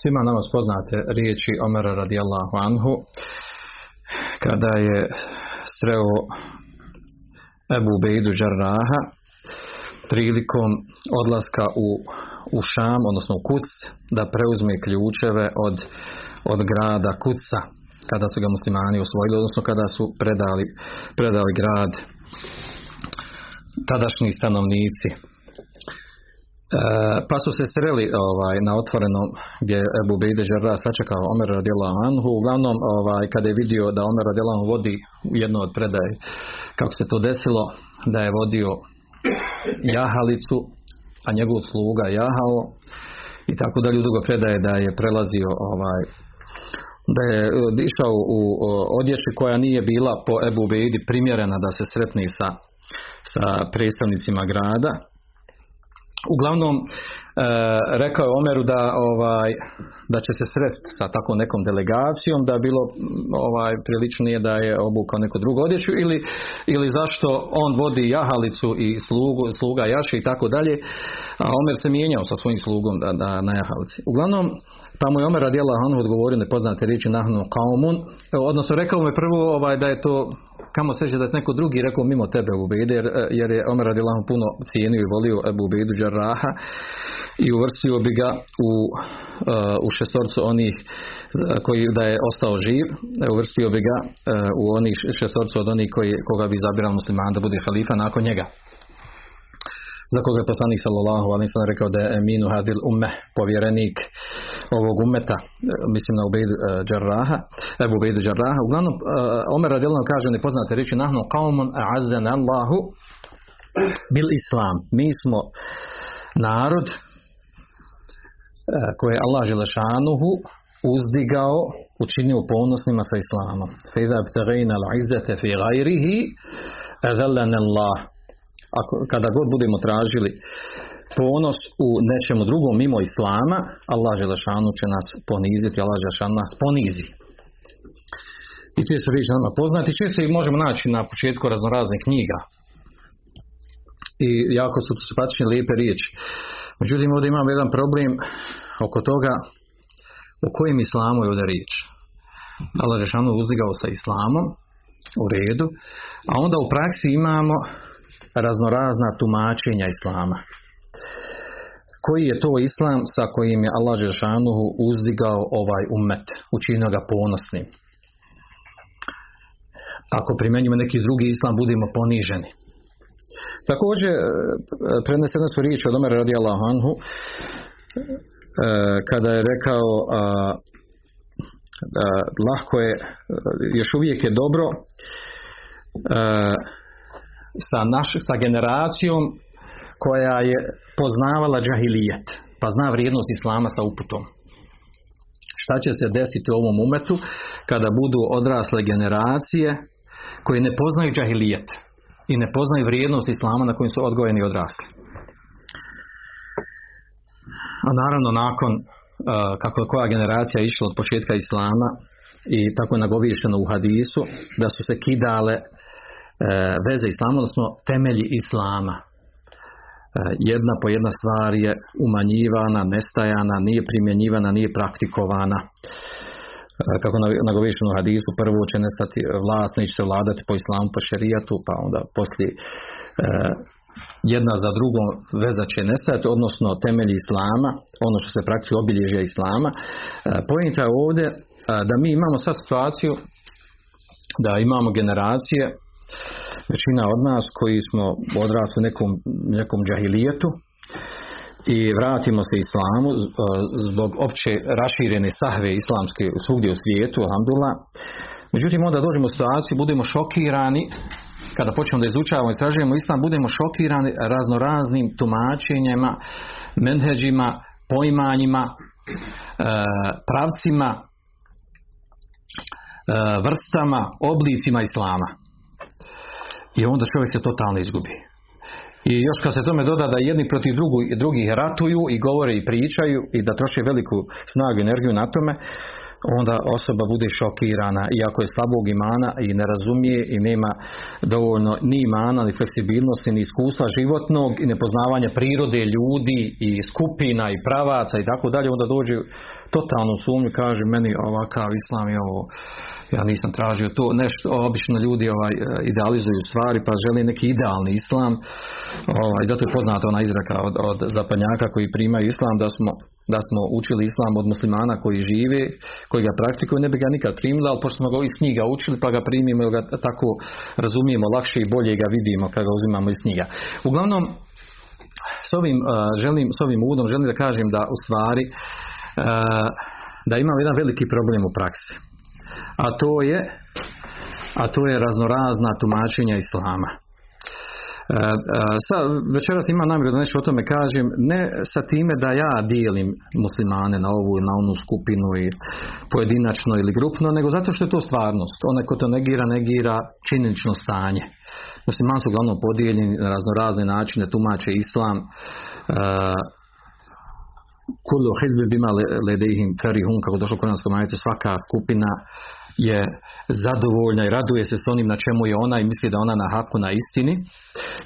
Svima nama spoznate riječi Omera radijallahu anhu kada je sreo Ebu Bejdu Đarraha prilikom odlaska u, u Šam, odnosno u Kuc, da preuzme ključeve od, od grada Kuca, kada su ga muslimani osvojili, odnosno kada su predali, predali grad tadašnji stanovnici. E, pa su se sreli ovaj, na otvorenom gdje je Ebu Bejde Žarra sačekao Omer radijallahu anhu. Uglavnom, ovaj, kada je vidio da Omer anhu vodi jedno od predaje, kako se to desilo, da je vodio jahalicu, a njegov sluga jahao i tako dalje u drugo predaje da je prelazio ovaj, da je išao u odjeći koja nije bila po Ebu Bejdi primjerena da se sretni sa, sa predstavnicima grada Uglavnom, e, rekao je Omeru da ovaj da će se sresti sa tako nekom delegacijom, da je bilo ovaj priličnije da je obukao neku drugu odjeću ili, ili zašto on vodi jahalicu i slugu, sluga jaše i tako dalje, a Omer se mijenjao sa svojim slugom da, da, na jahalici. Uglavnom, mu je Omer radijela on odgovorio nepoznate riječi nahnu kaumun, odnosno rekao mu je prvo ovaj, da je to kamo seže da je neko drugi rekao mimo tebe Ebu Bejde, jer, jer je Omer radijallahu puno cijenio i volio Ebu Bejdu Đarraha i uvrstio bi ga u, u šestorcu onih koji da je ostao živ, uvrstio bi ga u onih šestorcu od onih koji, koga bi izabirao musliman da bude halifa nakon njega. Za koga je poslanik sallallahu alejhi ve rekao da je eminu hadil umme povjerenik ovog ummeta mislim na Ubejd Džarraha Ebu Ubejd Džarraha uglavnom Omer radijallahu kaže nepoznate riječi nahnu qaumun a'azzana Allahu bil islam. Mi smo narod koje je Allah Želešanuhu uzdigao, učinio ponosnima sa islamom. Fida btagajna l'azzete fi gajrihi, Allah. Ako, kada god budemo tražili ponos u nečemu drugom mimo islama, Allah Želešanu će nas poniziti, Allah Želešanu nas ponizi. I te su riječi nama poznati, često ih možemo naći na početku raznoraznih knjiga. I jako su simpatične lijepe riječi. Međutim, ovdje imamo jedan problem oko toga o kojem islamu je ovdje riječ. Allah Žešanu uzdigao sa islamom u redu, a onda u praksi imamo raznorazna tumačenja islama. Koji je to islam sa kojim je Allah Žešanu uzdigao ovaj umet, učinio ga ponosnim? Ako primjenjujemo neki drugi islam, budemo poniženi. Također, prenesene su riječi od Omer radijallahu anhu, kada je rekao a, a, lahko je, još uvijek je dobro a, sa, naš, sa generacijom koja je poznavala džahilijet, pa zna vrijednost islama sa uputom. Šta će se desiti u ovom umetu kada budu odrasle generacije koje ne poznaju džahilijet i ne poznaju vrijednost islama na kojim su odgojeni i odrasli. A naravno nakon uh, kako je koja generacija išla od početka islama i tako je nagovišeno u hadisu da su se kidale uh, veze islama, odnosno temelji islama. Uh, jedna po jedna stvar je umanjivana, nestajana, nije primjenjivana, nije praktikovana. Kako nagovišeno u hadisu, prvo će nestati vlast, neće se vladati po islamu, po šerijatu, pa onda poslije jedna za drugom veza će nestati, odnosno temelji islama, ono što se praktikuje obilježja islama. Pojenta je ovdje da mi imamo sad situaciju da imamo generacije, većina od nas koji smo odrasli u nekom, nekom džahilijetu i vratimo se islamu zbog opće raširene sahve islamske svugdje u svijetu, alhamdulillah. Međutim, onda dođemo u situaciju, budemo šokirani kada počnemo da izučavamo i istražujemo islam, budemo šokirani raznoraznim tumačenjima, menheđima, poimanjima, e, pravcima, e, vrstama, oblicima islama. I onda čovjek se totalno izgubi. I još kad se tome doda da jedni protiv drugu, drugih ratuju i govore i pričaju i da troše veliku snagu i energiju na tome, onda osoba bude šokirana. Iako je slabog imana i ne razumije i nema dovoljno ni imana, ni fleksibilnosti, ni iskustva životnog i nepoznavanja prirode ljudi i skupina i pravaca i tako dalje, onda dođe totalnu sumnju, kaže meni ovakav islam je ovo ja nisam tražio to, nešto, obično ljudi ovaj, idealizuju stvari pa žele neki idealni islam ovaj, zato je poznata ona izraka od, od zapadnjaka koji primaju islam da smo da smo učili islam od muslimana koji žive, koji ga praktikuju, ne bi ga nikad primili, ali pošto smo ga iz knjiga učili, pa ga primimo i ga tako razumijemo lakše i bolje ga vidimo kada ga uzimamo iz knjiga. Uglavnom, s ovim, uh, želim, s ovim udom želim da kažem da u stvari uh, da imamo jedan veliki problem u praksi. A to je a to je raznorazna tumačenja islama. E, e, sa, večeras imam namjeru da nešto o tome kažem, ne sa time da ja dijelim muslimane na ovu na onu skupinu i pojedinačno ili grupno, nego zato što je to stvarnost. Onaj ko to negira, negira činjenično stanje. Muslimani su uglavnom podijeljeni na raznorazne načine, tumače islam, e, kullu hizbi bima ledehim ferihun, kako došlo kod nas svaka skupina je zadovoljna i raduje se s onim na čemu je ona i misli da ona na haku na istini.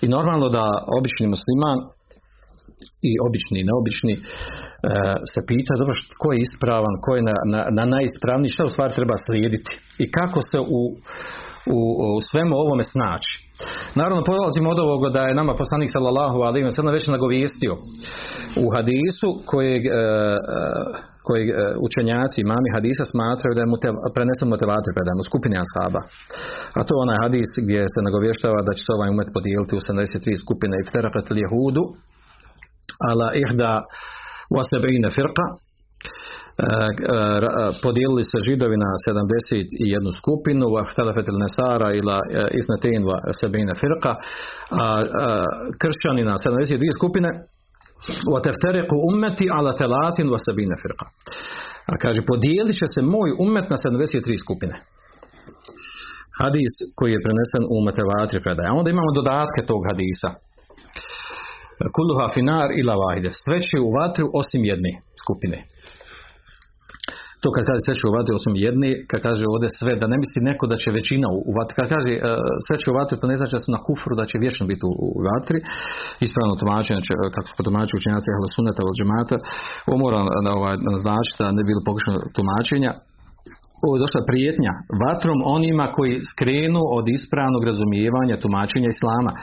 I normalno da obični musliman i obični i neobični e, se pita dobro ko je ispravan, ko je na, na, na najispravniji, šta u stvari treba slijediti i kako se u, u, u svemu ovome snaći. Naravno, polazimo od ovoga da je nama poslanik sallallahu alaihi wa sallam već nagovijestio u hadisu kojeg e, koji e, učenjaci mami hadisa smatraju da je mute, prenesen motivator predan u skupini ashaba. A to je onaj hadis gdje se nagovještava da će se ovaj umet podijeliti u 73 skupine i fterakat jehudu ala ihda wasebine firqa e, e, E, e, e, podijelili se židovi na 71 skupinu, u il nesara ila isnetin va sebine a kršćani na 72 skupine, u teftereku ummeti ala telatin va sebine firqa. A kaže, podijelit će se moj umet na 73 skupine. Hadis koji je prenesen u Matevatri predaje. Onda imamo dodatke tog hadisa. Kulluha finar ila vahide. Sve će u vatru osim jedne skupine. To kad kaže sve će u vatri osim jedne, kad kaže ovdje sve, da ne misli neko da će većina u vatri. Kad kaže uh, sve će u vatri, to ne znači da su na kufru, da će vječno biti u, vatri. Ispravno tumačenje, kako su potumačili učenjaci Ahla Sunata od džemata, ovo moram ovaj, naznačiti da ne bilo pokušano tumačenja ovo je došla prijetnja vatrom onima koji skrenu od ispravnog razumijevanja tumačenja islama. E,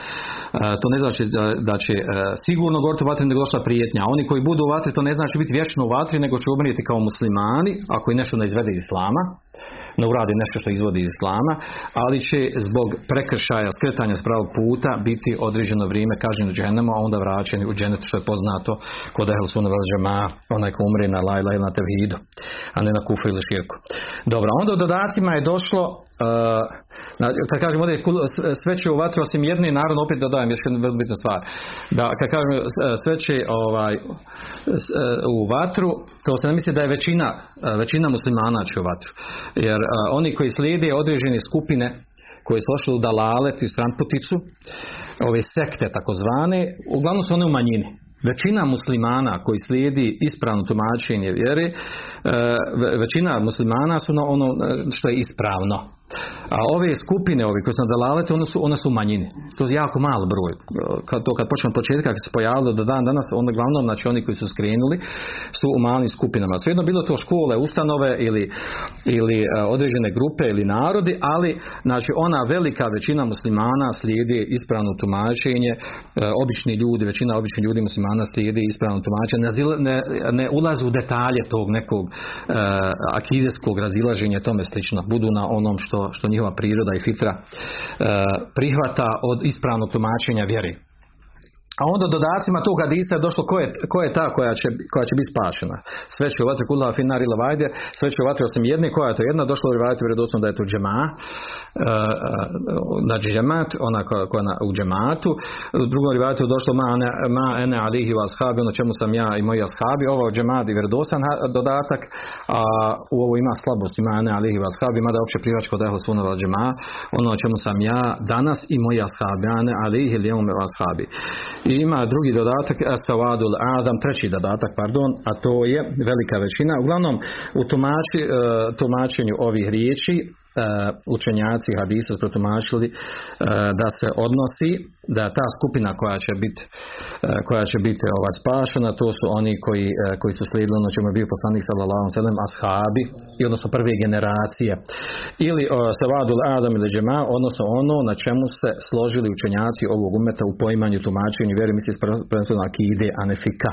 to ne znači da, da će e, sigurno goriti u vatri nego došla prijetnja. Oni koji budu u vatri to ne znači biti vječno u vatri nego će umrijeti kao muslimani ako i nešto ne izvede iz islama ne uradi nešto što izvodi iz islama, ali će zbog prekršaja skretanja s pravog puta biti određeno vrijeme kažnjen u a onda vraćen u dženetu što je poznato kod Ehl Sunna onaj ko umri na lajla ili na tevhidu, a ne na kufru ili širku. Dobro, onda u dodacima je došlo Uh, kad kažem ovdje sve će u vatru osim jedne, naravno opet dodajem još jednu vrlo bitnu stvar. Da, kad kažem sve će ovaj, u vatru, to se ne misli da je većina, većina muslimana će u vatru. Jer uh, oni koji slijede određene skupine koje su došli u dalalet i stranputicu, ove sekte takozvane, uglavnom su one u manjini. Većina muslimana koji slijedi ispravno tumačenje vjere, većina muslimana su na ono što je ispravno. A ove skupine, ovi koji su na dalalete, one su, one su manjine. To je jako mal broj. Kad, to kad počnemo početka, kad se pojavilo do dan danas, onda glavnom, znači oni koji su skrenuli, su u malim skupinama. Svejedno bilo to škole, ustanove ili, ili uh, određene grupe ili narodi, ali znači ona velika većina muslimana slijedi ispravno tumačenje, uh, obični ljudi, većina običnih ljudi muslimana slijedi ispravno tumačenje, ne, ne, ne ulaze u detalje tog nekog uh, akideskog razilaženja tome slično, budu na onom što što njihova priroda i fitra e, prihvata od ispravnog tumačenja vjeri. A onda dodacima tog hadisa je došlo ko je, ko je ta koja će, koja će biti spašena. Sve će u kullaha finar ila vajde, sve će u osim jedne, koja je to jedna, došlo u rivajtu vjerodostojno da je to džema, uh, znači džemat, ona koja, na, u džematu. U drugom rivajtu je došlo ma, ene, ma ene alihi wa ashabi, ono čemu sam ja i moji ashabi. Ovo je džemat i vjerodostan dodatak, a u ovo ima slabost, ima ene alihi wa ashabi, mada opće privačko da je sunava džema, ono čemu sam ja danas i moji ashabi, ene alihi ili ashabi. I ima drugi dodatak, Savadul Adam, treći dodatak, pardon, a to je velika većina. Uglavnom, u tumači, e, tumačenju ovih riječi učenjaci hadisa protumačili e, da se odnosi da ta skupina koja će biti koja će biti ovaj spašena to su oni koji, koji su slijedili ono čemu je bio poslanik sallallahu alejhi ashabi i odnosno prve generacije. Ili savadul adam ili džema odnosno ono na čemu se složili učenjaci ovog umeta u poimanju tumačenju vjeri misli prvenstveno akide anefika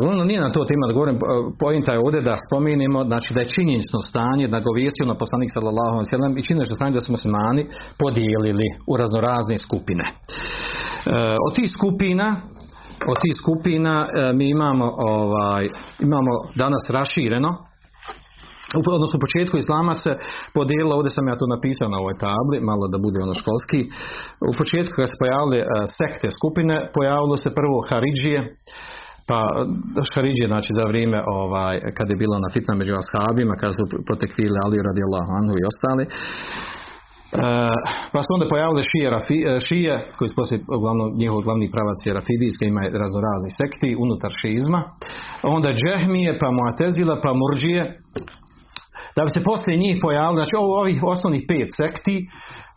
Uglavnom nije na to tema da govorim, pojenta je ovdje da spominimo znači da je činjenično stanje da govijestio na poslanik sallallahu alejhi ve i činjenično stanje da smo muslimani podijelili u raznorazne skupine. E, od tih skupina od tih skupina e, mi imamo ovaj imamo danas rašireno odnosno u početku islama se podijelilo, ovdje sam ja to napisao na ovoj tabli, malo da bude ono školski. U početku kad se pojavile e, sekte skupine, pojavilo se prvo Haridžije, pa Haridžije znači za vrijeme ovaj, kad je bilo na fitna među ashabima, kad su protekvili Ali radijallahu anhu i ostali. E, pa su onda pojavile šije, rafi, e, šije koji su poslije uglavnom njihov glavni pravac je rafidijski, ima raznorazni sekti unutar šizma. Onda džehmije, pa muatezila, pa murđije, da bi se poslije njih pojavili, znači ovih osnovnih pet sekti,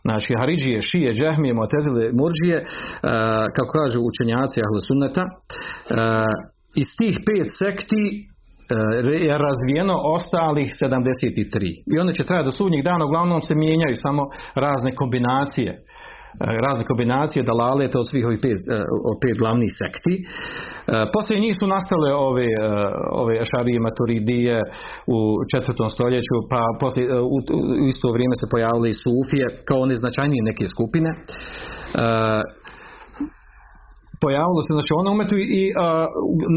znači Haridžije, Šije, Džehmije, Motezile, Murđije, uh, kako kažu učenjaci Ahle Sunneta, uh, iz tih pet sekti je razvijeno ostalih 73. I one će trajati do sudnjeg dana, uglavnom se mijenjaju samo razne kombinacije razne kombinacije dalale to od svih ovih pet, od pet glavnih sekti. Poslije njih su nastale ove, ove šarije maturidije u četvrtom stoljeću, pa poslije, u, isto vrijeme se pojavile i sufije kao one značajnije neke skupine. Pojavilo se, znači one umetu i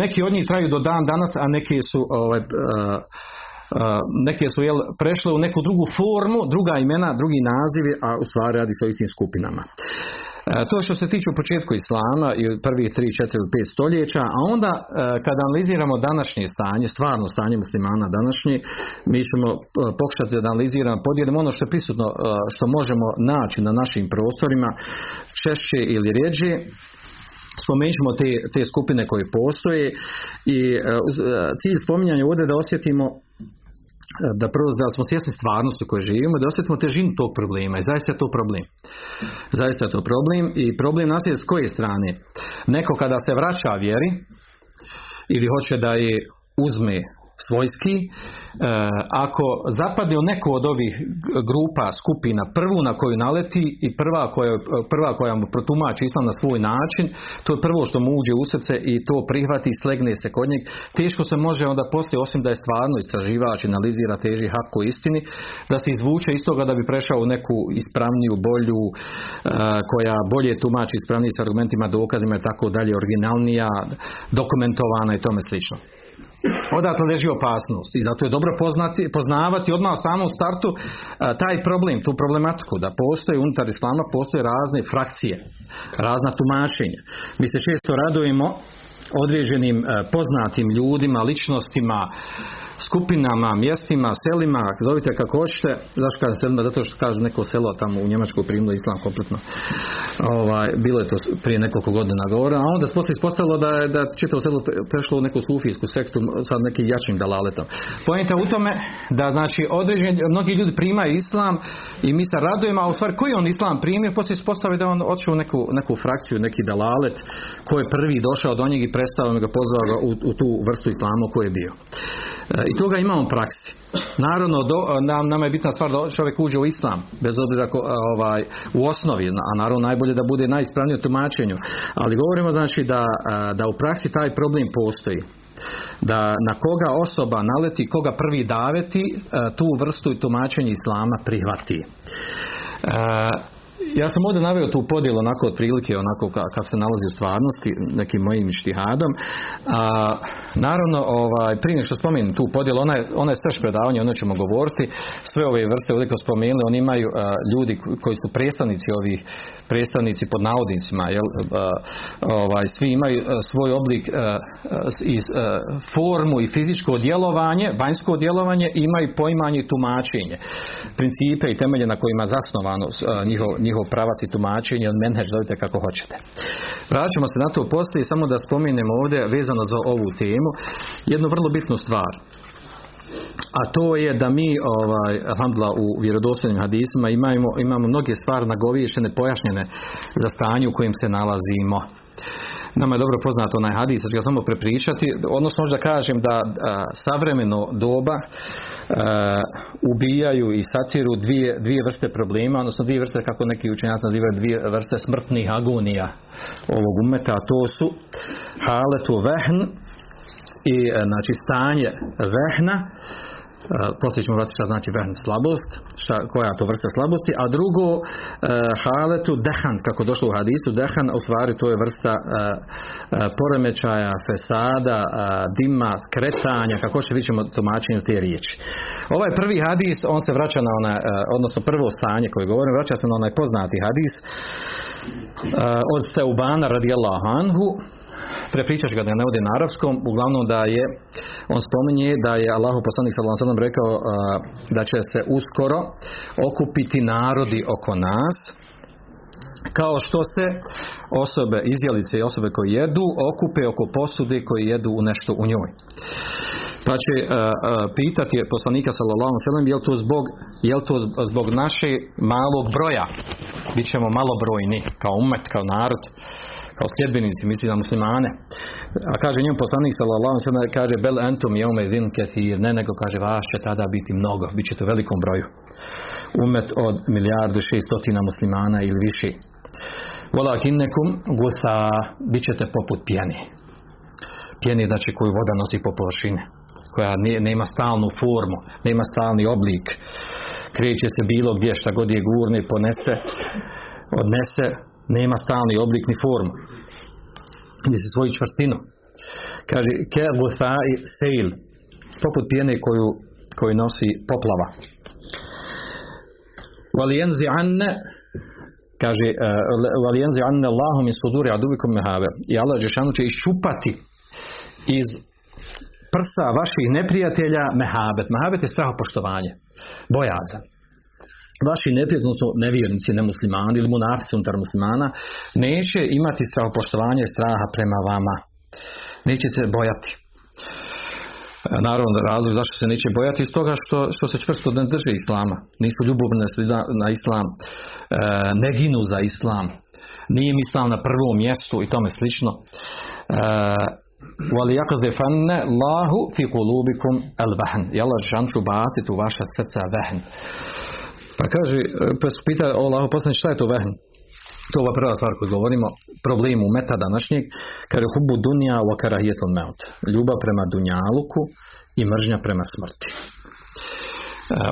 neki od njih traju do dan danas, a neki su ovaj, neke su jel, prešle u neku drugu formu, druga imena, drugi nazivi, a u stvari radi se o istim skupinama. To što se tiče u početku islama i prvih 3, 4 ili 5 stoljeća, a onda kada analiziramo današnje stanje, stvarno stanje muslimana današnje, mi ćemo pokušati da analiziramo, podijelimo ono što je prisutno, što možemo naći na našim prostorima, češće ili rijeđe, spomenut ćemo te, te skupine koje postoje i cilj spominjanja ovdje da osjetimo da prvo da smo svjesni stvarnosti u kojoj živimo, da osjetimo težinu tog problema i zaista je to problem. Zaista je to problem i problem nastaje s koje strane? Neko kada se vraća vjeri ili hoće da je uzme svojski, e, ako zapadne u neku od ovih grupa, skupina, prvu na koju naleti i prva koja, prva koja mu protumači islam na svoj način, to je prvo što mu uđe u srce i to prihvati i slegne se kod njeg. Teško se može onda poslije, osim da je stvarno istraživač, analizira teži haku istini, da se izvuče iz toga da bi prešao u neku ispravniju, bolju, e, koja bolje tumači ispravniji s argumentima, dokazima i tako dalje, originalnija, dokumentovana i tome slično. Odatle leži opasnost i zato je dobro poznati, poznavati odmah u samom startu a, taj problem, tu problematiku da postoje unutar islama postoje razne frakcije, razna tumačenja. Mi se često radujemo određenim poznatim ljudima, ličnostima, skupinama, mjestima, selima, zovite kako hoćete, zašto kažem selima, zato što kažu neko selo tamo u Njemačkoj primilo islam kompletno. Ovaj, bilo je to prije nekoliko godina govora, a onda se poslije ispostavilo da je da čitavo selo prešlo u neku sufijsku sektu sa nekim jačim dalaletom. Pojenta u tome da znači određeni, mnogi ljudi primaju islam i mi se radujemo, a u stvari koji on islam primio, poslije se postavi da on otišao u neku, neku frakciju, neki dalalet koji je prvi došao do njega i predstavio ga pozvao ga u, u tu vrstu islama u kojoj je bio. I toga imamo praksi. Naravno, do, nam, nama je bitna stvar da čovjek uđe u islam, bez obzira ko, ovaj, u osnovi, a naravno najbolje da bude najispravnije u tumačenju. Ali govorimo znači da, da u praksi taj problem postoji. da na koga osoba naleti, koga prvi daveti, tu vrstu i tumačenje islama prihvati. Ja sam ovdje naveo tu podjelu onako otprilike onako kako se nalazi u stvarnosti nekim mojim štihadom. A naravno ovaj, prije što spomenem tu podjelu ona je, ona je strš predavanje ono ćemo govoriti. Sve ove vrste ovdje kao spomenuli oni imaju ljudi koji su predstavnici ovih predstavnici pod navodnicima jel, ovaj, svi imaju svoj oblik i formu i fizičko djelovanje vanjsko djelovanje imaju poimanje i tumačenje. Principe i temelje na kojima zasnovano njihov, njihov pravac i tumačenje, od menheđ zovite kako hoćete. Vraćamo se na to poslije, samo da spomenemo ovdje vezano za ovu temu, jednu vrlo bitnu stvar. A to je da mi ovaj, handla u vjerodostojnim hadisima imamo, imamo mnoge stvari nagoviješene, pojašnjene za stanje u kojem se nalazimo. Nama je dobro poznato onaj hadis, ću ga samo prepričati, odnosno možda kažem da savremeno doba ubijaju i satiru dvije, dvije vrste problema, odnosno dvije vrste, kako neki učenjaci nazivaju, dvije vrste smrtnih agonija ovog umeta, a to su haletu vehn i znači stanje vehna poslije ćemo vrati šta znači vehn slabost, šta, koja to vrsta slabosti, a drugo e, haletu dehan, kako došlo u hadisu, dehan u stvari to je vrsta e, poremećaja, fesada, dima, skretanja, kako će vidjet ćemo tumačenju te riječi. Ovaj prvi hadis, on se vraća na onaj, odnosno prvo stanje koje govorim, vraća se na onaj poznati hadis od Steubana radijallahu anhu, prepričaš ga da ne ode na arapskom, uglavnom da je, on spominje da je Allahu poslanik sallallahu rekao da će se uskoro okupiti narodi oko nas, kao što se osobe, izdjelice i osobe koje jedu okupe oko posude koji jedu u nešto u njoj. Pa će uh, pitati poslanika sallallahu alejhi jel to zbog jel to zbog naše malog broja? Bićemo malobrojni kao umet, kao narod kao sljedbenici, misli na muslimane. A kaže njemu poslanik sallallahu alejhi kaže bel entum yawma idin kathir, ne nego kaže vaš će tada biti mnogo, bit ćete u velikom broju. Umet od milijardu šestotina muslimana ili više. Walakinnakum gusa, bit ćete poput pjeni. Pjeni znači koju voda nosi po površini koja nema stalnu formu, nema stalni oblik, kreće se bilo gdje šta god je gurne, ponese, odnese, nema stalni oblik ni formu. Se svoju čvrstinu. Kaže ke i sejl poput pjene koju, koju nosi poplava. Valijenzi anne kaže valijenzi anne Allahu min suduri adubikum mehabe i Allah Žešanu će iščupati iz prsa vaših neprijatelja mehabet mehabet je strahopoštovanje bojazan vaši neprijatelji, odnosno nevjernici, nemuslimani ili munafici unutar muslimana, neće imati poštovanje straha prema vama. Neće se bojati. Naravno, razlog zašto se neće bojati iz toga što, što se čvrsto ne drže islama. Nisu ljubovne na islam, e, ne ginu za islam. Nije im islam na prvom mjestu i tome slično. E, fanne lahu fi kulubikum al vahn. I Allah batit u vaša srca vahn. Pa kaže, pa su pita Allah poslani šta je to vehn? To je ova prva stvar koju govorimo, problemu meta današnjeg, kaže hubu dunja wa karahijetul meut. Ljubav prema dunjaluku i mržnja prema smrti. E,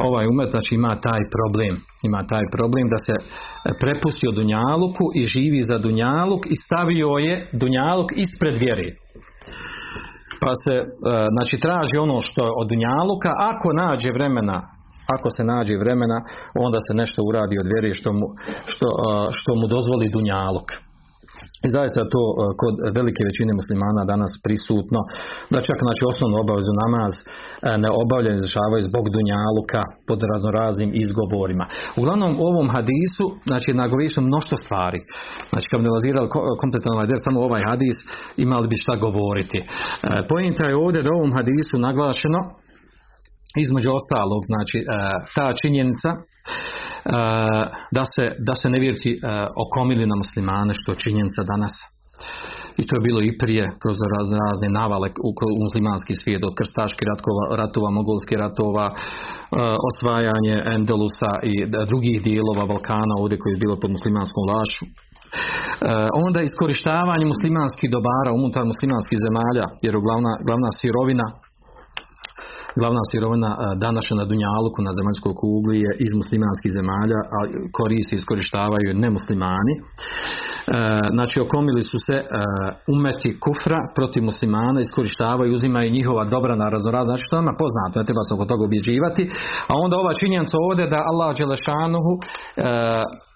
ovaj umet znači ima taj problem, ima taj problem da se prepusti od dunjaluku i živi za dunjaluk i stavio je dunjaluk ispred vjere. Pa se e, znači traži ono što je od dunjaluka, ako nađe vremena ako se nađe vremena, onda se nešto uradi od vjeri što mu, što, što mu dozvoli dunjalog. I se to kod velike većine muslimana danas prisutno, da čak znači osnovnu obavezu namaz ne obavljaju, izvršavaju zbog dunjaluka pod raznoraznim izgovorima. Uglavnom u ovom hadisu, znači nagovišno mnoštvo stvari. Znači kad bi kompletno ovaj samo ovaj hadis, imali bi šta govoriti. E, pojenta je ovdje da u ovom hadisu naglašeno između ostalog znači e, ta činjenica e, da se, da se nevjerci e, okomili na muslimane što je činjenica danas. I to je bilo i prije kroz razne, razne navale u, muslimanski svijet od krstaških ratova, ratova mogolskih ratova osvajanje Endelusa i drugih dijelova Balkana ovdje koji je bilo pod muslimanskom vlašću. Onda iskorištavanje muslimanskih dobara unutar muslimanskih zemalja, jer glavna, glavna sirovina glavna sirovina današnja na Dunjaluku na zemaljskoj kugli je iz muslimanskih zemalja, a koristi iskorištavaju nemuslimani. Znači okomili su se umeti kufra protiv muslimana, iskorištavaju, uzimaju njihova dobra na raznorazne, znači što je poznato, ne treba se oko toga objeđivati, a onda ova činjenica ovdje da Allah Đelešanuhu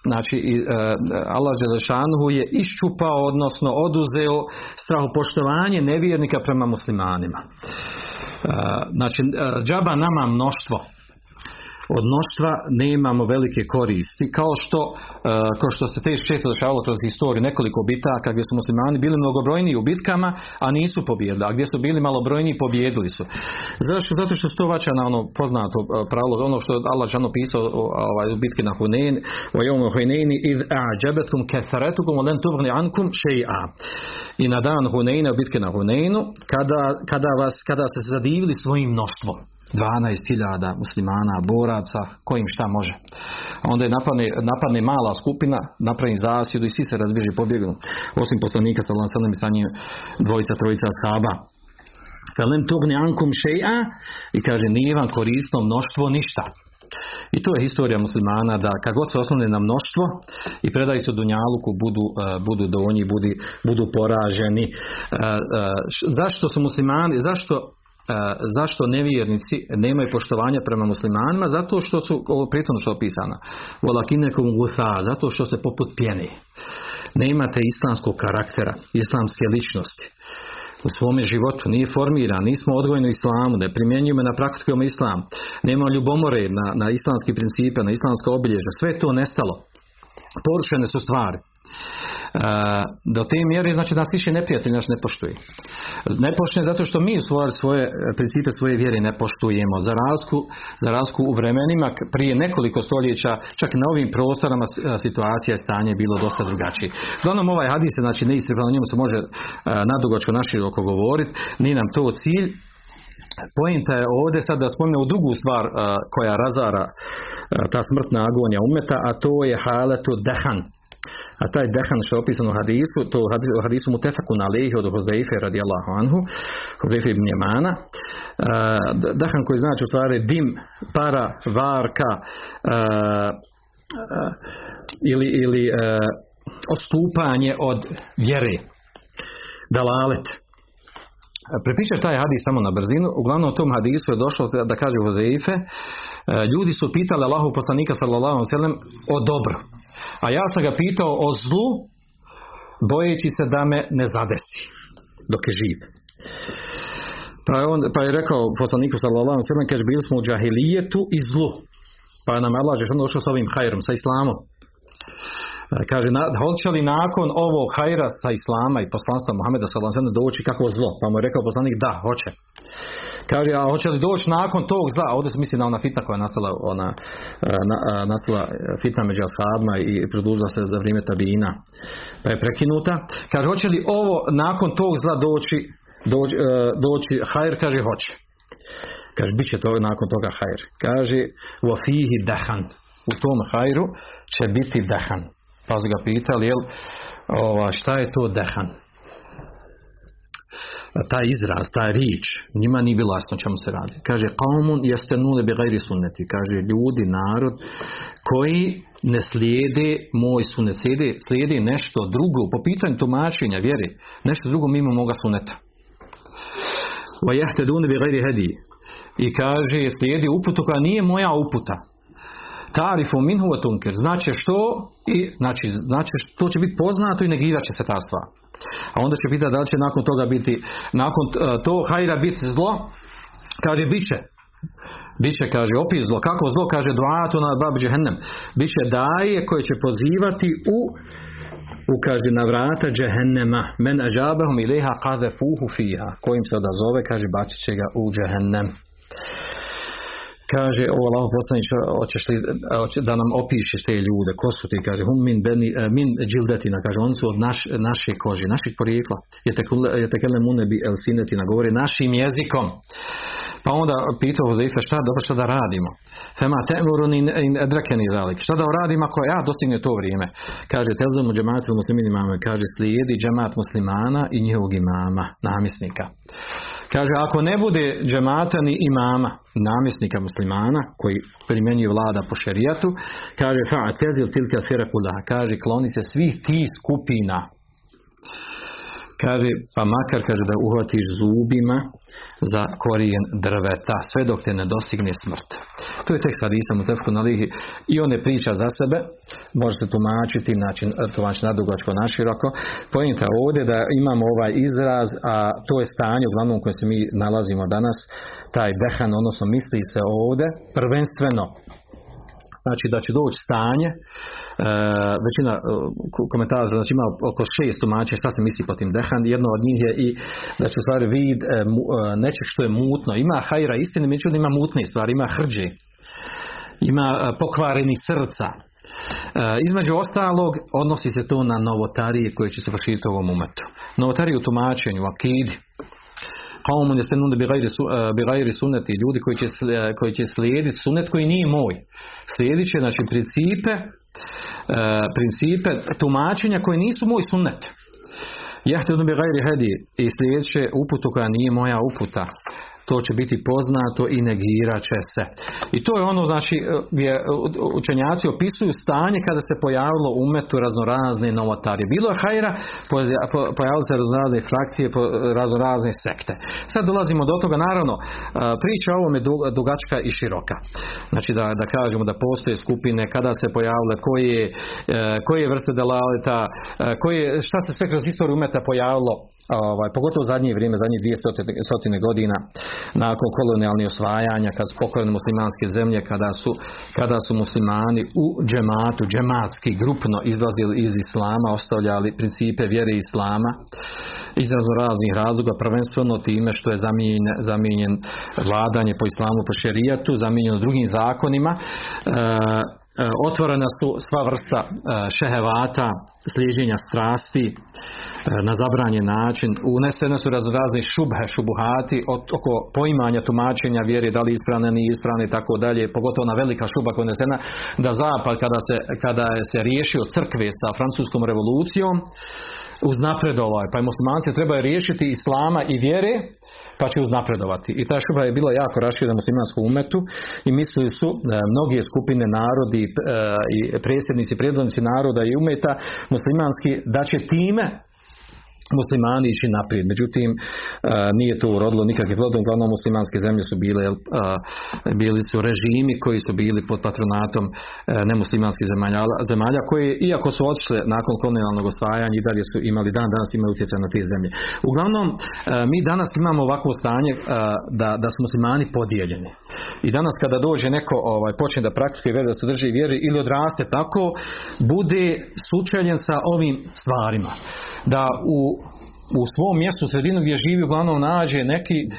znači Allah Đelešanuhu je iščupao, odnosno oduzeo strahopoštovanje nevjernika prema muslimanima. Znači, džaba nama mnoštvo od mnoštva nemamo velike koristi, kao što, kao što se te često dešavalo kroz historiju nekoliko bitaka gdje su muslimani bili mnogobrojniji u bitkama, a nisu pobjedili, a gdje su bili malobrojniji pobjedili su. Zašto? Zato što se to vaća na ono poznato pravilo, ono što je Allah žano pisao ovaj, u bitki na Hunen, o jomu Huneni, id a'đabetum kesaretukum, len tuvni ankum še'a. I na dan Huneyna, u bitke na Huneynu, kada, kada, vas, kada ste zadivili svojim mnoštvom. 12.000 muslimana, boraca, kojim šta može. Onda je napadne, napadne mala skupina, napravi zasjedu i svi se razbježi pobjegnu. Osim poslanika sa lansanem i sa njim dvojica, trojica saba. Felem tugni ankum še'a i kaže nije vam korisno mnoštvo ništa. I to je historija muslimana da kad god se oslone na mnoštvo i predaju se Dunjaluku budu, uh, budu donji, budu, budu poraženi. Uh, uh, zašto su muslimani, zašto zašto nevjernici nemaju poštovanja prema muslimanima? Zato što su, ovo prijetno što je opisano, volakinekom gusa, zato što se poput pjene. Nemate islamskog karaktera, islamske ličnosti u svome životu, nije formiran, nismo odgojeni u islamu, ne primjenjujemo na praktikujemo islam, nema ljubomore na, na islamske principe, na islamska obilježja, sve to nestalo. Porušene su stvari. Do te mjere znači nas više neprijatelj naš ne poštuje. Ne poštuje zato što mi svoje, svoje principe svoje vjere ne poštujemo. Za razliku, za razliku u vremenima prije nekoliko stoljeća čak na ovim prostorama situacija i stanje je bilo dosta drugačije. Uglavnom ovaj hadis je znači neispravno, o njemu se može nadugačko naširoko govoriti, nije nam to cilj, Pojenta je ovdje sad da spomenemo drugu stvar koja razara ta smrtna agonija umeta, a to je haletu dehan. A taj dehan što je opisan u hadisu, to u hadisu mutefakun alihi od Huzeife radijallahu anhu, Huzeife ibn Jemana, dehan koji znači u stvari dim, para, varka, ili, ili odstupanje od vjere, dalalet. Prepišeš taj hadis samo na brzinu, uglavnom u tom hadisu je došlo da kaže Huzeife, ljudi su pitali Allahu poslanika sallallahu alejhi o dobru. A ja sam ga pitao o zlu, bojeći se da me ne zadesi dok je živ. Pa je, on, pa je rekao poslaniku sallallahu alejhi ve kaže bili smo u džahilijetu i zlu. Pa je nam Allah je došao sa ovim hajrom, sa islamom. Kaže, na, hoće li nakon ovog hajra sa islama i poslanstva Muhameda sallallahu doći kako zlo? Pa mu je rekao poslanik da, hoće. Kaže, a hoće li doći nakon tog zla? Ovdje se misli na ona fitna koja je nastala, ona, na, nastala fitna među ashabima i produžila se za vrijeme tabina. Pa je prekinuta. Kaže, hoće li ovo nakon tog zla doći, doći, doći hajr? Kaže, hoće. Kaže, bit će to nakon toga hajr. Kaže, u fihi dahan. U tom hajru će biti dahan. Pa su ga pitali, jel, ova, šta je to dahan? Taj izraz, ta riječ, njima nije bilo jasno čemu se radi. Kaže, kaumun jeste nule bi gajri sunneti. Kaže, ljudi, narod, koji ne slijede moj sunet, slijede, slijede nešto drugo, po pitanju tumačenja vjeri, nešto drugo mimo moga suneta. Va jeste dune bi gajri hedi. I kaže, slijedi uputu koja nije moja uputa. Tarifu minhu tunker. Znači što? I, znači, znači što će biti poznato i negirat će se ta stvar. A onda će pitati da li će nakon toga biti, nakon to hajra biti zlo, kaže bit će. Biće, kaže, opis zlo. Kako zlo? Kaže, duatu na bab džehennem. Biće daje koje će pozivati u u kaže na vrata džehennema men ađabahum iliha kaze fuhu fiha kojim se odazove kaže bacit će ga u džehennem kaže ovo Allah poslanić hoćeš li da nam opišeš te ljude? Ko su ti? Kaže hum min beni eh, min džildetina. Kaže oni su od naš, naše kože naših porijekla. Je tekele mune bi el sinetina govori našim jezikom. Pa onda pitao Hudejfe šta dobro šta da radimo? Fema temurun in, edrekeni zalik. Šta da radimo ako ja dostigne to vrijeme? Kaže telzemu džematu muslimin imama kaže slijedi džemat muslimana i njihovog imama namjesnika Kaže, ako ne bude džemata ni imama, namjesnika muslimana, koji primjenjuje vlada po šerijatu, kaže, fa tezil tilka kaže, kloni se svih tih skupina. Kaže, pa makar, kaže, da uhvatiš zubima za korijen drveta, sve dok te ne dostigne smrt. To je tekst hadisa u tefku na lihi i on ne priča za sebe, možete tumačiti, znači tumačiti nadugačko, naširoko. Pojenta ovdje da imamo ovaj izraz, a to je stanje uglavnom u kojem se mi nalazimo danas, taj dehan, odnosno misli se ovdje, prvenstveno znači da će doći stanje većina e, komentara znači ima oko šest tumačenja šta se misli po tim. Dehan jedno od njih je i da će u stvari vid e, nečeg što je mutno. Ima hajra istine međutim ima mutne stvari ima hrđe. Ima pokvareni srca. Između ostalog odnosi se to na novotarije koje će se proširiti u ovom umetu. Novotarije u tumačenju, akidi. Ljudi koji će, koji će slijediti sunet koji nije moj. Slijedit će znači principe, e, principe tumačenja koji nisu moj sunnet. Jahte bi gajri hedi i slijedit će uputu koja nije moja uputa to će biti poznato i negirat će se. I to je ono, znači, gdje učenjaci opisuju stanje kada se pojavilo umetu raznorazne novotarije. Bilo je hajra, pojavile se raznorazne frakcije, raznorazne sekte. Sad dolazimo do toga, naravno, priča o ovome dugačka i široka. Znači, da, da kažemo da postoje skupine, kada se pojavile, koje, koje vrste delalita, koje, šta se sve kroz istoriju umeta pojavilo, ovaj, pogotovo u zadnje vrijeme, zadnjih dvije stotine godina, nakon kolonijalnih osvajanja, kad su pokojene muslimanske zemlje, kada su, kada su muslimani u džematu, džematski, grupno izlazili iz islama, ostavljali principe vjere islama, iz raznih razloga, prvenstveno time što je zamijenjen, zamijenjen vladanje po islamu, po šerijatu, zamijenjeno drugim zakonima, E, otvorena su sva vrsta e, šehevata, sliženja strasti e, na zabranjen način. Unesene su razne šubhe, šubuhati oko poimanja tumačenja vjere, da li ispravne, nije ispravne i tako dalje. Pogotovo na velika šuba koja je unesena da zapad kada se, kada je se riješio crkve sa francuskom revolucijom uznapredovao pa je muslimanci trebaju riješiti islama i vjere pa će uznapredovati. I ta šuba je bila jako raširena muslimanskom umetu i mislili su e, mnoge skupine narodi e, i predsjednici, predvodnici naroda i umeta muslimanski da će time muslimani ići naprijed. Međutim, e, nije to urodilo nikakve plodom. Uglavnom muslimanske zemlje su bile, bili su režimi koji su bili pod patronatom e, nemuslimanskih zemalja, zemalja koje, iako su otišle nakon kolonijalnog osvajanja i dalje su imali dan, danas imaju utjecaj na te zemlje. Uglavnom, e, mi danas imamo ovakvo stanje da, da su muslimani podijeljeni. I danas kada dođe neko ovaj, počne da praktikuje vjeru, da se drži vjeri ili odraste tako, bude sučeljen sa ovim stvarima da u u svom mjestu, sredinu gdje živi uglavnom nađe neki, e,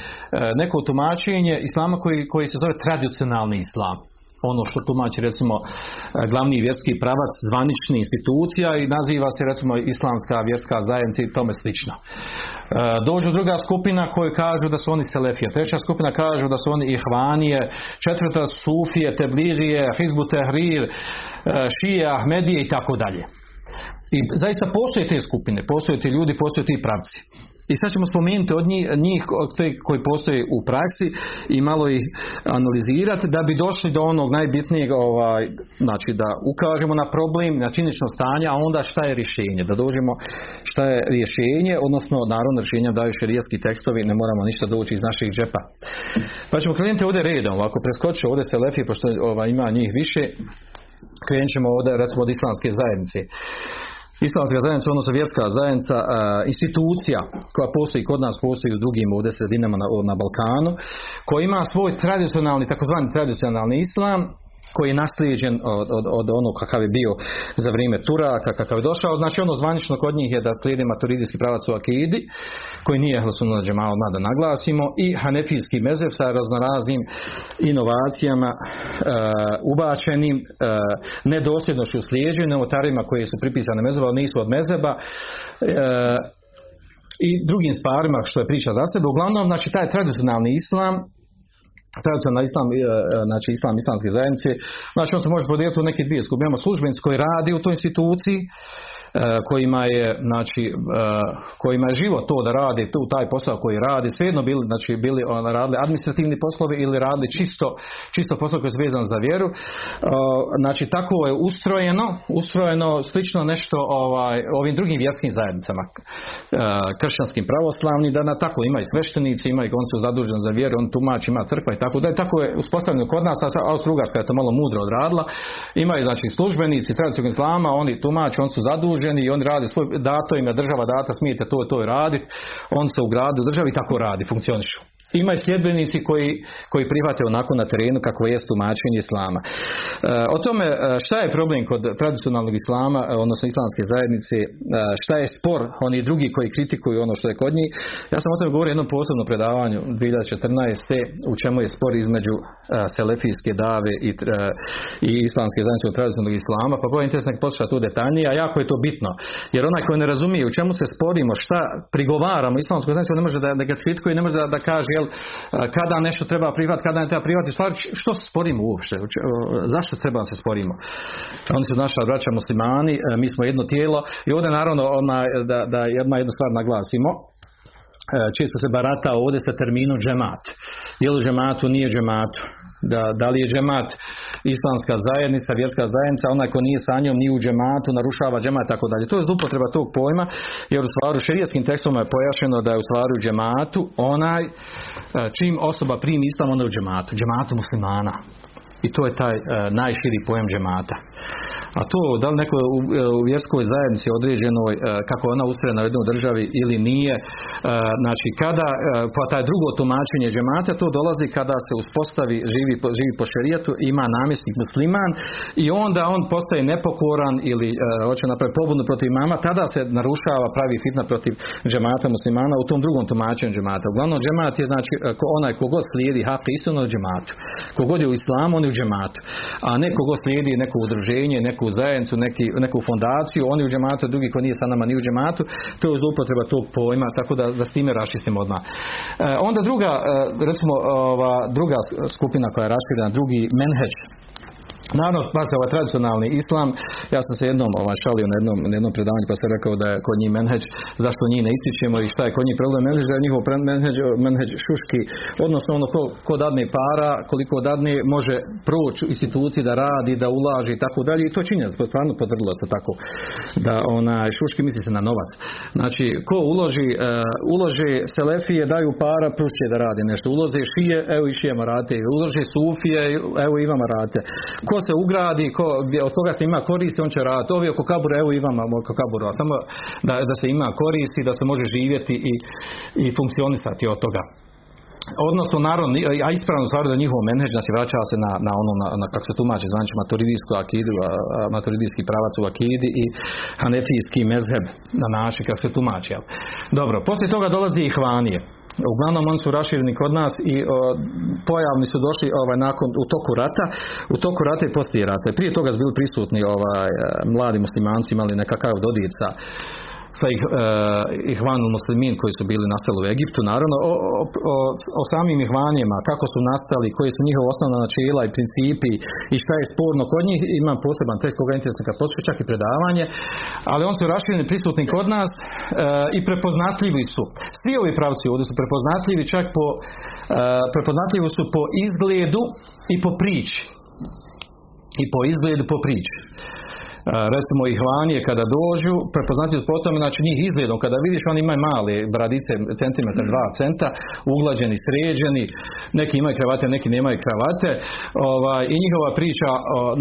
neko tumačenje islama koji, koji se zove tradicionalni islam ono što tumači recimo e, glavni vjerski pravac zvanični institucija i naziva se recimo islamska vjerska zajednica i tome slično. E, dođu druga skupina koji kažu da su oni selefije, treća skupina kažu da su oni ihvanije, četvrta sufije, teblirije, hizbu tehrir, šije, ahmedije i tako dalje. I zaista postoje te skupine, postoje ti ljudi, postoje ti pravci. I sad ćemo spomenuti od njih, njih koji postoje u praksi i malo ih analizirati da bi došli do onog najbitnijeg, ovaj, znači da ukažemo na problem, na činično stanje, a onda šta je rješenje, da dođemo šta je rješenje, odnosno naravno rješenja daju šerijski tekstovi, ne moramo ništa doći iz naših džepa. Pa ćemo krenuti ovdje redom, ako preskočimo ovdje se lefi, pošto ovaj, ima njih više, krenut ćemo ovdje recimo od islamske zajednice. Islamska zajednica, odnosno vjerska zajednica, institucija koja postoji kod nas, postoji u drugim ovdje sredinama na, na Balkanu, koja ima svoj tradicionalni, takozvani tradicionalni islam, koji je naslijeđen od, od, od onog kakav je bio za vrijeme Turaka, kakav je došao. Znači ono zvanično kod njih je da slijedi maturidijski pravac u Akidi, koji nije Hlasuna malo odmah da naglasimo, i Hanefijski mezev sa raznoraznim inovacijama e, ubačenim e, nedosljednošću slijeđenju, novotarima koji su pripisane mezeba, ali nisu od mezeba. E, i drugim stvarima što je priča za sebe. Uglavnom, znači taj tradicionalni islam tradicionalni islam, e, e, znači islam islamske zajednice, znači on se može podijeliti u neke dvije skupine. Imamo službenici koji radi u toj instituciji, kojima je znači e, kojima je život to da radi tu taj posao koji radi svejedno bili znači bili on radili administrativni poslovi ili radili čisto čisto posao koji je vezan za vjeru. E, znači tako je ustrojeno ustrojeno slično nešto ovaj ovim drugim vjerskim zajednicama kršćanskim pravoslavnim da na tako imaju sveštenici imaju on su zaduženi za vjeru on tumač ima crkva i tako da je tako je uspostavljeno kod nas a Austrougarska je to malo mudro odradila. Imaju znači službenici tradicionalnog islama oni tumači oni su zaduženi i oni rade svoj, dato im je država data, smijete to i to raditi, on se ugradi u državi tako radi, funkcionišu. Ima i sljedbenici koji, koji prihvate onako na terenu kako jest tumačenje islama. E, o tome e, šta je problem kod tradicionalnog islama, e, odnosno islamske zajednice, šta je spor, oni drugi koji kritikuju ono što je kod njih. Ja sam o tome govorio jednom posebnom predavanju 2014. u čemu je spor između selefijske dave i, i islamske zajednice od tradicionalnog islama, pa povijek interes nek posluša tu detaljnije, a jako je to bitno. Jer onaj koji ne razumije u čemu se sporimo, šta prigovaramo islamskoj zajednici, ne može da, da ga kritikuje, ne može da, da kaže kada nešto treba prihvatiti, kada ne treba prihvatiti, stvari, što se sporimo uopšte, zašto treba se sporimo? Oni su naša braća muslimani, e, mi smo jedno tijelo i ovdje naravno ona, da, da jednu stvar naglasimo, e, često se barata ovdje sa terminom džemat. Je li džematu, nije džematu. Da, da li je džemat islamska zajednica, vjerska zajednica, onaj ko nije sa njom ni u džematu, narušava džemat tako dalje. To je zloupotreba tog pojma, jer u stvaru šerijskim tekstom je pojašnjeno da je u stvaru džematu onaj e, čim osoba primi islam, onda u džematu, džematu muslimana. I to je taj e, najširi pojam džemata. A to da li neko u, u vjerskoj zajednici određenoj, e, kako ona ustrojena u jednoj državi ili nije, e, znači kada, pa taj drugo tumačenje džemata, to dolazi kada se uspostavi, živi, živi po šerijetu, ima namjesnik musliman i onda on postaje nepokoran ili hoće napraviti pobudnu protiv mama, tada se narušava pravi fitna protiv džemata muslimana u tom drugom tumačenju džemata. Uglavnom džemat je znači onaj kogod slijedi hak istinu džematu. Kogod je u islamu, on je u džematu. A neko ko slijedi neko udruženje, neku zajednicu, neki, neku fondaciju, oni u džematu, drugi ko nije sa nama ni u džematu, to je zloupotreba tog pojma, tako da, da s time raščistimo odmah. E, onda druga, e, recimo, ova, druga skupina koja je raširena, drugi menheđ, Naravno, pazite, ovaj tradicionalni islam, ja sam se jednom ovaj, šalio na jednom, na jednom predavanju pa sam rekao da je kod njih menheđ, zašto njih ne ističemo i šta je kod njih problem. Menheđ, da je njihov menheđ, menheđ šuški, odnosno ono ko, ko dadne para, koliko dadne, može proći u instituciji da radi, da ulaži i tako dalje. I to to stvarno potvrdilo to tako, da onaj šuški misli se na novac. Znači, ko uloži, uh, uloži selefije, daju para, prušće da radi nešto, ulože šije, evo i šijema rate, ulože sufije, evo i vama rate. Ko se ugradi, ko, od toga se ima koristi, on će raditi. Ovi oko kabura, evo i vama oko kabura, samo da, da se ima koristi, da se može živjeti i, i funkcionisati od toga. Odnosno, naravno, a ispravno stvar da njihov menheđ nas je vraćava se na, na ono, na, na kako se tumači, znači maturidijsku akidu, maturidijski pravac u akidi i hanefijski mezheb na način kako se tumači. Dobro, poslije toga dolazi i hvanije. Uglavnom oni su rašireni kod nas i o, pojavni su došli ovaj nakon u toku rata, u toku rata i poslije rata. Prije toga su bili prisutni ovaj mladi muslimanci imali nekakav dodir sa ih, uh, ihvanu muslimin koji su bili nastali u Egiptu, naravno o, o, o, o samim ihvanima, kako su nastali, koji su njihova osnovna načela i principi i šta je sporno kod njih, imam poseban tekst koga interesno kad posluša, čak i predavanje, ali on su rašireni prisutni kod nas uh, i prepoznatljivi su. Svi ovi pravci ovdje su prepoznatljivi čak po, uh, prepoznatljivi su po izgledu i po priči. I po izgledu, po priči. Recimo i hvanije kada dođu, prepoznatljivi su po tome, znači njih izgledom, kada vidiš oni imaju male bradice, centimetar, dva centa, uglađeni, sređeni, neki imaju kravate, neki nemaju kravate, ovaj, i njihova priča,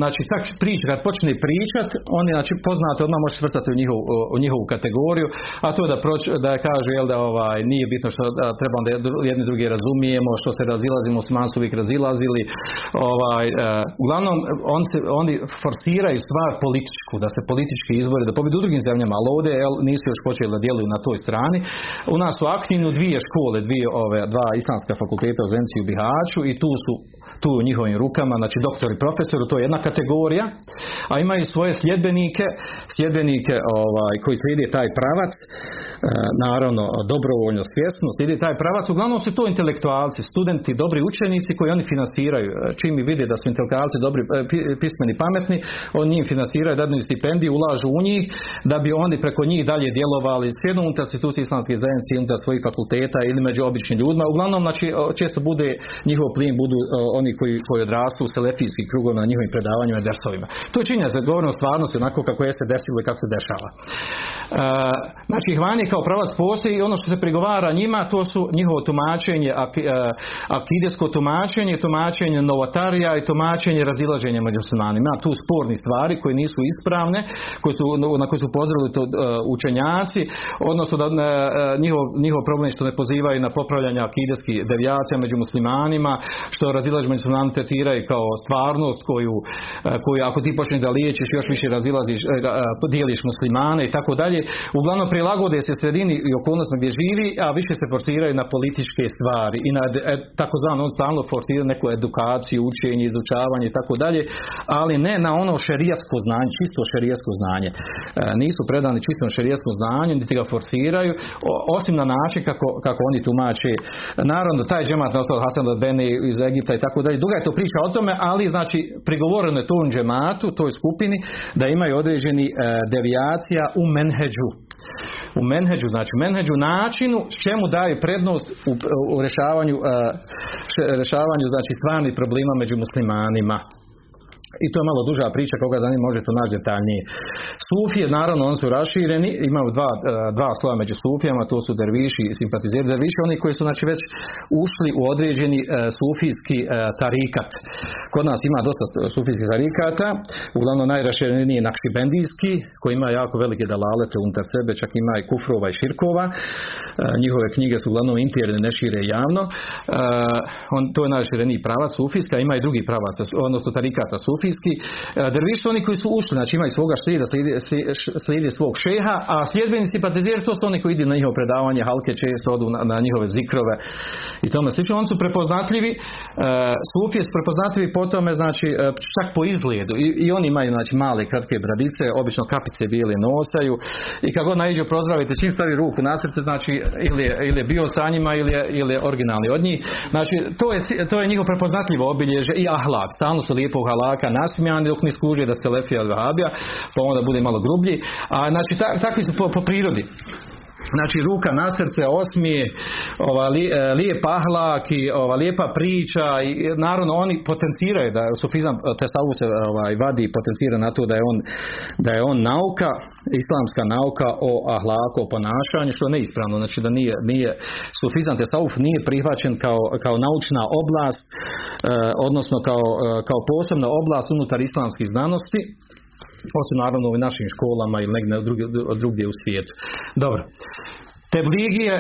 znači tak priča, kad počne pričat, oni znači poznate odmah može svrstati u njihovu, u njihovu kategoriju, a to je da, proč, da kaže jel da ovaj, nije bitno što da, treba da jedni drugi razumijemo, što se razilazimo, smo su uvijek razilazili, ovaj, uh, uglavnom on se, oni forsiraju stvar političku, da se politički izbori, da pobjedu u drugim zemljama, ali ovdje jel, nisu još počeli da djeluju na toj strani. U nas su aktivni u dvije škole, dvije ove, dva islamska fakulteta u Zenci i u Bihaću i tu su tu u njihovim rukama, znači doktor i profesor, to je jedna kategorija, a imaju svoje sljedbenike, sljedbenike ovaj, koji slijede taj pravac, e, naravno dobrovoljno, svjesno, slijede taj pravac, uglavnom su to intelektualci, studenti, dobri učenici koji oni financiraju, e, čim mi vide da su intelektualci dobri, e, pismeni, pametni, oni njim financiraju, dadu stipendiju, ulažu u njih, da bi oni preko njih dalje djelovali, sjednu unutar institucije islamske zajednice, unutar svojih fakulteta ili među običnim ljudima, uglavnom, znači, često bude njihov plin, budu oni koji, koji odrastu u selefijskim krugovima na njihovim predavanjima i dersovima. To je činjenica, govorimo stvarnosti onako kako je se desilo i kako se dešava. E, znači, hvanje kao pravac postoji i ono što se prigovara njima, to su njihovo tumačenje, e, akidesko tumačenje, tumačenje novotarija i tumačenje razilaženja među muslimanima. Ima tu sporni stvari koje nisu ispravne, koje su, na koje su pozorili to uh, učenjaci, odnosno da uh, njihov, njihov problem je što ne pozivaju na popravljanje akideskih devijacija među muslimanima, što razilaženje među muslimanima tretiraju kao stvarnost koju, uh, koju ako ti počneš da liječiš još više razilaziš, dijeliš muslimane i tako dalje. Uglavnom prilagode se sredini i okolnostima gdje živi, a više se forsiraju na političke stvari i na takozvano on stalno forsira neku edukaciju, učenje, izučavanje i tako dalje, ali ne na ono šerijatsko znanje, čisto šerijatsko znanje. E, nisu predani čisto šerijatsko znanje, niti ga forsiraju, osim na način kako, kako oni tumače. Naravno, taj džemat na osnovu Hasan Beni iz Egipta i tako dalje. Duga je to priča o tome, ali znači prigovoreno je tom džematu, toj skupini, da imaju određeni e, devijacija u menheđu u menheđu, znači menheđu načinu čemu daju prednost u, u rješavanju, uh, rješavanju znači stvarnih problema među muslimanima. I to je malo duža priča, koga da može to naći detaljnije. Sufije, naravno, oni su rašireni, imaju dva, e, dva sloja među sufijama, to su derviši i simpatizeri derviši, oni koji su znači već ušli u određeni uh, sufijski uh, tarikat. Kod nas ima dosta sufijskih tarikata, uglavnom najrašireniji je nakšibendijski, koji ima jako velike dalalete unutar sebe, čak ima i kufrova i širkova. Njihove knjige su uglavnom interne, ne šire javno. On, to je najrašireniji pravac sufijska, ima i drugi pravac, odnosno tarikata sufijski sufijski e, drviši oni koji su ušli, znači imaju svoga štira, slijedi, slijedi svog šeha, a sljedbeni simpatizeri to su oni koji idu na njihovo predavanje, halke često odu na, na njihove zikrove i tome slično. Oni su prepoznatljivi, uh, sufije su prepoznatljivi po tome, znači uh, čak po izgledu I, i, oni imaju znači male kratke bradice, obično kapice bijele nosaju i kad god naiđu prozdravite, čim stavi ruku na srce, znači ili ili je bio sa njima ili je, ili je originalni od njih. Znači to je, to je njihov prepoznatljivo obilježe i ahlak, stalno su lijepog halaka, nasmijani dok ne skuže da ste lefija od vahabija, pa onda bude malo grublji. A znači takvi su po, po prirodi. Znači ruka na srce, osmije, ova, e, lijep ahlak i ova, lijepa priča i naravno oni potenciraju da sufizam te se ovaj, vadi potencira na to da je on, da je on nauka, islamska nauka o ahlaku, o ponašanju, što je neispravno, znači da nije, nije sufizam te nije prihvaćen kao, kao naučna oblast, eh, odnosno kao, eh, kao posebna oblast unutar islamskih znanosti, osim naravno u našim školama ili negdje drugdje, drugdje u svijetu. Dobro. Tebligije,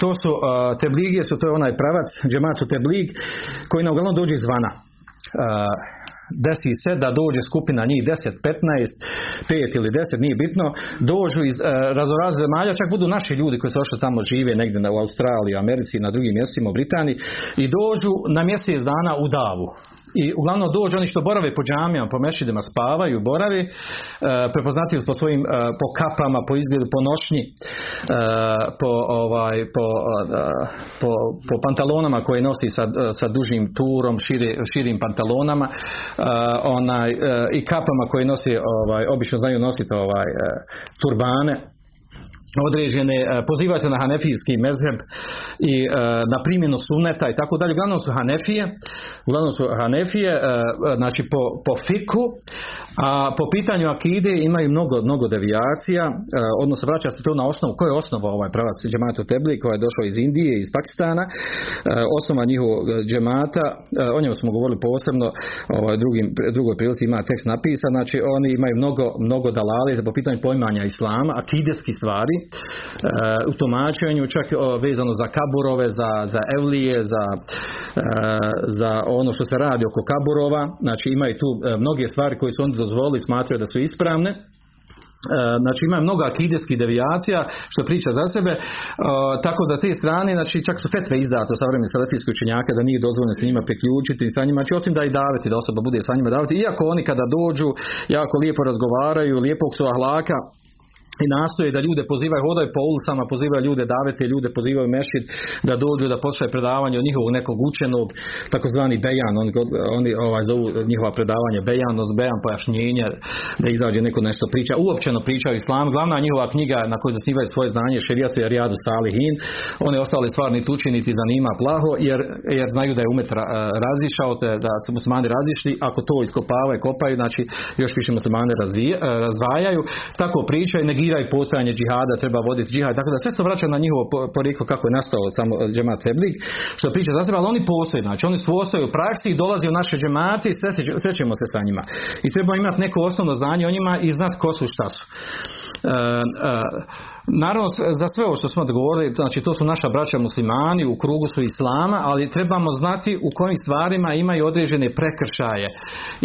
to su, tebligije su, to je onaj pravac, džematu teblig, koji na uglavnom dođe izvana. Desi se da dođe skupina njih 10, 15, 5 ili 10, nije bitno, dođu iz razoraz zemalja, čak budu naši ljudi koji su došli tamo žive negdje u Australiji, Americi, na drugim mjestima, u Britaniji i dođu na mjesec dana u davu i uglavnom dođu oni što borave po džamijama, po mešidima, spavaju, boravi, e, prepoznatljivi po svojim, e, po kapama, po izgledu, po nošnji, e, po, ovaj, po, e, po, po, pantalonama koje nosi sa, sa dužim turom, širi, širim pantalonama, e, onaj, i kapama koje nosi, ovaj, obično znaju nositi ovaj, turbane, određene, e, pozivaju se na hanefijski mezheb i e, na primjenu suneta i tako dalje. Uglavnom su hanefije, uglavnom su hanefije, e, znači po, po fiku, a po pitanju akide imaju mnogo, mnogo devijacija, odnosno vraća se to na osnovu, koja je osnova ovaj pravac džemata Tebli koja je došao iz Indije, iz Pakistana, osnova njihovog džemata, o njemu smo govorili posebno, ovaj, drugim, drugoj prilici ima tekst napisan, znači oni imaju mnogo, mnogo dalali po pitanju pojmanja islama, akideski stvari, u tumačenju, čak vezano za kaburove, za, za evlije, za, za ono što se radi oko kaburova, znači imaju tu e, mnoge stvari koje su oni dozvolili, smatraju da su ispravne, znači ima mnogo akideskih devijacija što priča za sebe. Tako da te strane znači čak su fetve izdate od savremenih salafijskih učenjaka da nije dozvoljeno se njima priključiti sa njima. Znači osim da i daveti da osoba bude sa njima daveti iako oni kada dođu jako lijepo razgovaraju lijepog su ahlaka i nastoje da ljude pozivaju, hodaju po ulicama, pozivaju ljude, davete ljude, pozivaju mešit da dođu da pošle predavanje od njihovog nekog učenog, takozvani bejan, oni, oni ovaj, zovu njihova predavanja bejan, bejan pojašnjenja, da izađe neko nešto priča, uopćeno priča o islamu. Glavna njihova knjiga na kojoj zasnivaju svoje znanje, šerijatu je Rijadu Salihin, oni ostali stvarni tuči niti zanima plaho, jer, jer znaju da je umet razišao, da su muslimani razišli, ako to iskopavaju, kopaju, znači još više muslimani razvajaju, tako pričaju, postojanje džihada, treba voditi džihad, tako da sve se vraća na njihovo porijeklo kako je nastao samo džemat Heblik, što priča za sebe, ali oni postoje, znači oni postoje u praksi i dolaze u naše džemati i srećemo se sa njima. I treba imati neko osnovno znanje o njima i znati ko su šta su. Uh, uh, Naravno, za sve ovo što smo odgovorili, znači to su naša braća muslimani, u krugu su islama, ali trebamo znati u kojim stvarima imaju određene prekršaje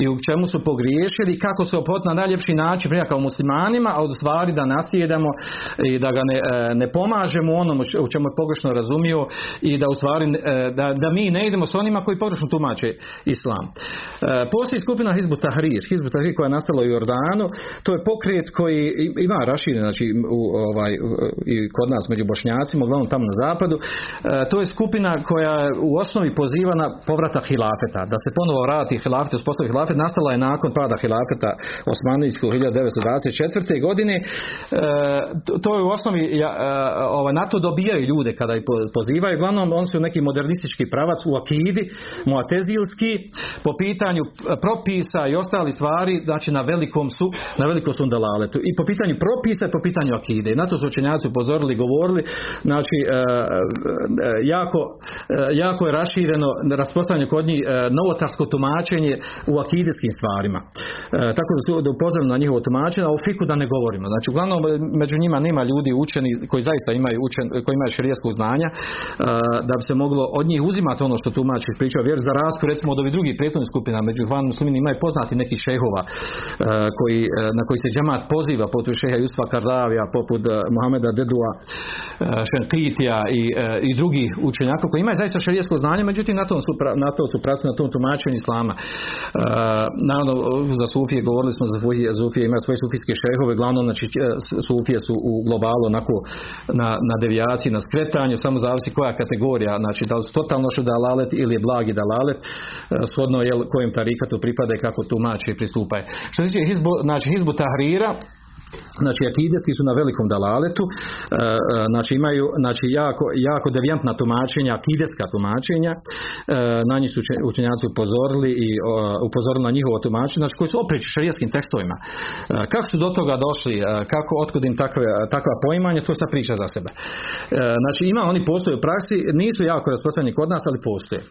i u čemu su pogriješili kako se opot na najljepši način prije kao muslimanima, a od stvari da nasjedamo i da ga ne, e, ne pomažemo onom u čemu je pogrešno razumio i da u stvari e, da, da mi ne idemo s onima koji pogrešno tumače islam. E, postoji skupina Hizbu Tahrir, Hizbu Tahrir koja je nastala u Jordanu, to je pokret koji ima raširen, znači u ovaj ovaj, i kod nas među bošnjacima, uglavnom tamo na zapadu, e, to je skupina koja je u osnovi poziva na povratak hilafeta, da se ponovo vrati hilafet, uspostavi hilafet, nastala je nakon pada hilafeta Osmanijskog 1924. godine. E, to je u osnovi, e, ovaj, na to dobijaju ljude kada ih pozivaju, uglavnom oni su neki modernistički pravac u akidi, muatezilski, po pitanju propisa i ostali stvari, znači na velikom su, na velikom su dalaletu. I po pitanju propisa i po pitanju akide. Na to su učenjaci upozorili, govorili, znači e, e, jako, e, jako je rašireno raspostavljanje kod njih novotarsko tumačenje u akidijskim stvarima. Tako da da upozorili na njihovo tumačenje, a u fiku da ne govorimo. Znači uglavnom među njima nema ljudi učeni koji zaista imaju učen, koji imaju širijaskog znanja da bi se moglo od njih uzimati ono što tumači pričao vjer za razliku recimo od ovih drugih prethodnih skupina među hvan muslimini imaju poznati neki šehova koji, na koji se džemat poziva poput šeha Jusfa Kardavija poput Mohameda Dedua, e, Šenkitija i, e, i drugi učenjaka koji imaju zaista šarijesko znanje, međutim na, tom su, na to su prati na tom tumačenju islama. E, naravno, za Sufije govorili smo za Sufije, ima svoje sufijske šehove, glavno znači Sufije su u globalu onako na, na devijaciji, na skretanju, samo zavisi koja kategorija, znači da li su totalno što dalalet ili je blagi dalalet, shodno je kojem tarikatu pripada i kako tumači i pristupaju. Što se tiče znači hizbu tahrira, Znači akideski su na velikom dalaletu, e, e, znači imaju znači jako, jako devijantna tumačenja, akideska tumačenja, e, na njih su učenjaci upozorili i upozorili na njihovo tumačenje, znači koji su opet šarijeskim tekstovima. Kako su do toga došli, kako, otkud im takve, takva poimanja, to sad priča za sebe. Znači ima, oni postoje u praksi, nisu jako rasprostranjeni kod nas, ali postoje.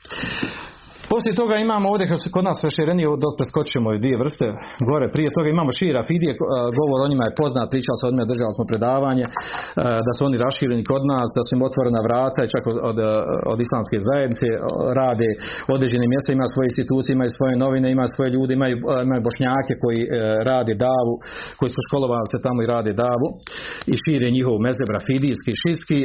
Poslije toga imamo ovdje, kod nas raširenije, dok preskočimo ove dvije vrste, gore prije toga imamo šira fidije, govor o njima je poznat, pričali smo o njima, držali smo predavanje, da su oni rašireni kod nas, da su im otvorena vrata i čak od, od, od islamske zajednice rade određene mjesta, ima svoje institucije, imaju svoje novine, imaju svoje ljude, imaju, imaju bošnjake koji e, rade davu, koji su školovali se tamo i rade davu i šire njihov mezeb rafidijski, šitski,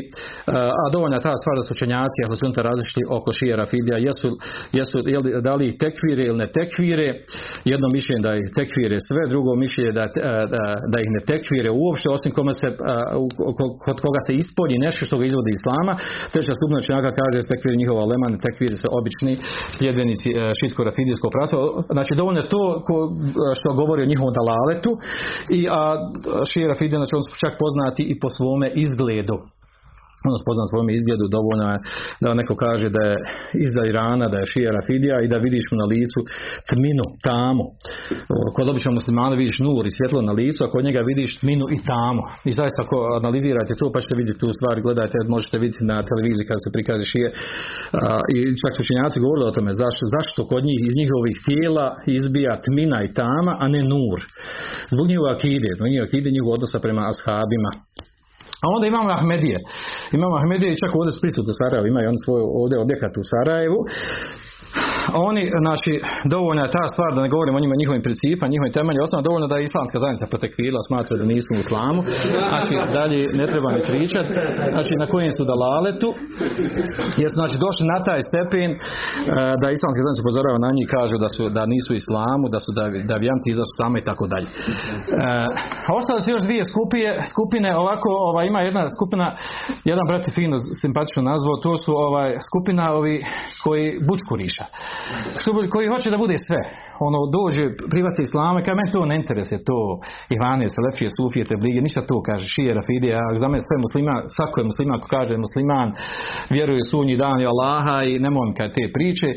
a dovoljna ta stvar da su učenjaci, ako su različiti oko šira fidija, jesu, jesu su, jel, da li ih tekvire ili ne tekvire, jedno mišljenje da ih tekvire sve, drugo mišljenje da, da, da ih ne tekvire uopšte, osim kome se, kod koga se ispolji nešto što ga izvodi islama, treća skupina činjaka kaže da tekvire njihova lema, ne tekvire se obični sljedbenici šitsko-rafidijskog prasa. Znači dovoljno je to ko, što govori o njihovom dalaletu i a šije rafidija, znači on čak poznati i po svome izgledu ono spoznat svojom izgledu, dovoljno je da neko kaže da je izda Irana, da je šija Rafidija i da vidiš mu na licu tminu, tamu. Kod običnog muslimana vidiš nur i svjetlo na licu, a kod njega vidiš tminu i tamu. I zaista ako analizirate to pa ćete vidjeti tu stvar, gledajte, možete vidjeti na televiziji kada se prikaže šije. I čak su činjaci govorili o tome zašto, kod njih iz njihovih tijela izbija tmina i tama, a ne nur. Zbog njihova akide, zbog njihova akide njihov odnosa prema ashabima. A onda imamo Ahmedije. Imamo Ahmedije čak ovdje prisutni u Sarajevu, imaju on svoj ovdje objekat u Sarajevu oni, znači, dovoljna je ta stvar da ne govorimo o njima njihovim principima, njihovim temeljima, osnovno dovoljno da je islamska zajednica protekvila, smatra da nisu u islamu, znači dalje ne treba ni pričati, znači na kojem su dalaletu, jer su znači došli na taj stepen e, da islamska zajednica upozorava na njih kažu da su da nisu u islamu, da su da, da vijanti izašli same i tako dalje. E, ostale su još dvije skupine, skupine ovako, ova, ima jedna skupina, jedan brat fino simpatično nazvao, to su ovaj skupina ovi koji bučkuriša koji hoće da bude sve. Ono dođe privaci islame, kaže meni to ne interesuje, to Ivane, Selefije, Sufije, Teblige, ništa to kaže, šije, Rafidija, za mene sve muslima, svako je musliman ako kaže musliman, vjeruje sunji dan i Allaha i ne mogu te priče,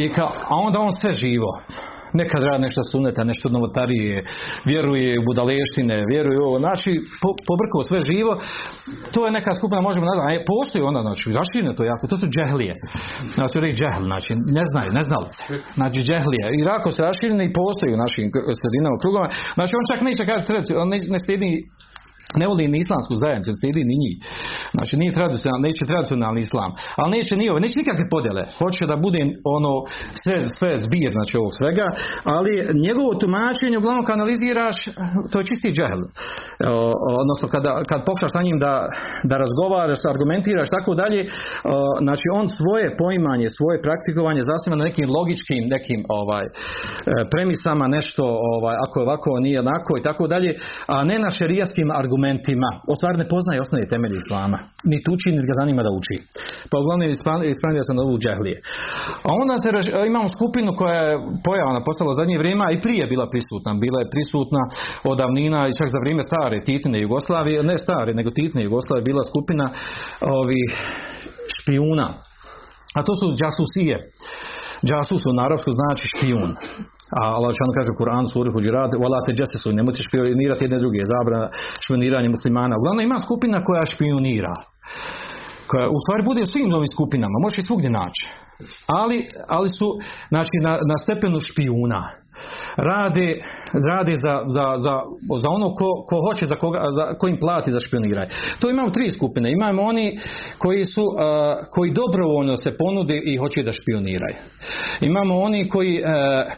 i ka, a onda on sve živo nekad radi nešto suneta, nešto novotarije, vjeruje u budaleštine, vjeruje u ovo, znači po, pobrkao sve živo, to je neka skupina, možemo nazvati, a postoji onda, znači, raširine to jako, to su džehlije, znači, reći džehl, znači, ne znaju, ne znalce, znači, džehlije, i rako se raširine i postoji u našim sredinama, krugama, znači, on čak neće kaže, on ne, ne slijedi ne voli ni islamsku zajednicu, slijedi ni njih. Znači nije tradicionalni, neće tradicionalni islam. Ali neće ni ove, neće nikakve podjele. Hoće da bude ono sve, sve zbir znači ovog svega, ali njegovo tumačenje uglavnom kad analiziraš, to je čisti džehl. Odnosno kada, kad pokušaš sa njim da, da razgovaraš, argumentiraš tako dalje, znači on svoje poimanje, svoje praktikovanje zasniva na nekim logičkim nekim ovaj e, premisama, nešto ovaj ako je ovako nije onako i tako dalje, a ne na šerijskim argumentima argumentima. O stvari ne poznaje osnovne temelje islama. Ni uči, ni ga zanima da uči. Pa uglavnom ispravio sam ovu džahlije. A onda se, imamo skupinu koja je pojavna postala zadnje vrijeme, a i prije bila prisutna. Bila je prisutna od davnina i čak za vrijeme stare Titine Jugoslavije, ne stare, nego Titine Jugoslavije, bila skupina ovih špijuna. A to su džasusije. Džasus u naravsku znači špijun. A Allah što kaže u Kur'an suri Huđirat, wala tajassasu, nemojte špionirati jedne druge, zabrana špioniranje muslimana. Uglavnom ima skupina koja špionira. Koja u stvari bude u svim novim skupinama, može i svugdje naći. Ali, ali su znači, na, na stepenu špijuna rade, rade za, za, za, za ono ko, ko hoće, za, koga, za kojim plati za špioniranje. To imamo tri skupine. Imamo oni koji su, koji dobrovoljno se ponude i hoće da špioniraju. Imamo oni koji,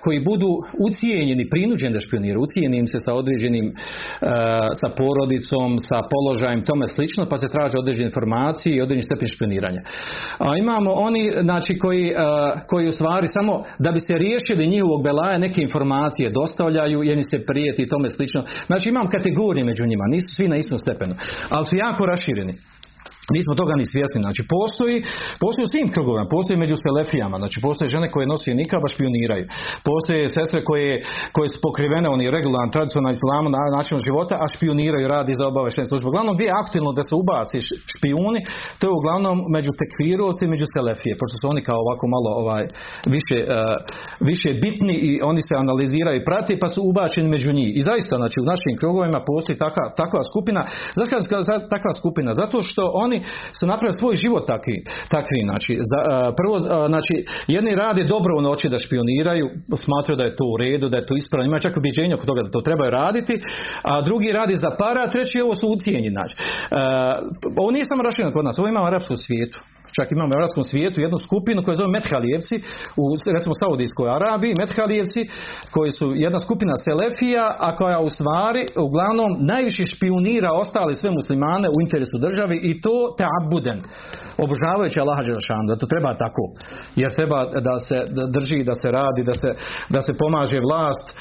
koji budu ucijenjeni, prinuđeni da špioniraju, ucijenjeni im se sa određenim, sa porodicom, sa položajem, tome slično, pa se traže određene informacije i određeni stepen špioniranja. A imamo oni, znači, koji, koji u stvari samo da bi se riješili njihovog belaja neke informacije dostavljaju, jedni se prijeti i tome slično. Znači imam kategorije među njima, nisu svi na istom stepenu, ali su jako rašireni. Nismo toga ni svjesni. Znači postoji, postoji u svim krugovima, postoji među selefijama, znači postoje žene koje nose nikaba špioniraju. Postoje sestre koje, koje su pokrivene oni regularan tradicionalni islamu na način života, a špioniraju radi za obaveštenje službe. Uglavnom gdje je aktivno da se ubaci špijuni, to je uglavnom među tekfirovci među selefije, pošto su oni kao ovako malo ovaj više, uh, više bitni i oni se analiziraju i prate pa su ubačeni među njih. I zaista znači u našim krugovima postoji takva, takva skupina. Zašto takva skupina? Zato što oni su napravili svoj život takvi, takvi znači, za, prvo, znači, jedni rade dobrovoljno hoće da špioniraju, smatraju da je to u redu, da je to ispravno, ima čak objeđenje oko toga da to trebaju raditi, a drugi radi za para, a treći ovo su ucijenjeni, znači. ovo nije samo rašireno kod nas, ovo ima u arapskom svijetu. Čak imamo u arapskom svijetu jednu skupinu koju zove Methalijevci u recimo Saudijskoj Arabiji, Methalijevci koji su jedna skupina Selefija, a koja u stvari uglavnom najviše špionira ostali sve muslimane u interesu državi i to te abuden obožavajući Allaha Đelešanu, da to treba tako. Jer treba da se drži, da se radi, da se, da se pomaže vlast, e,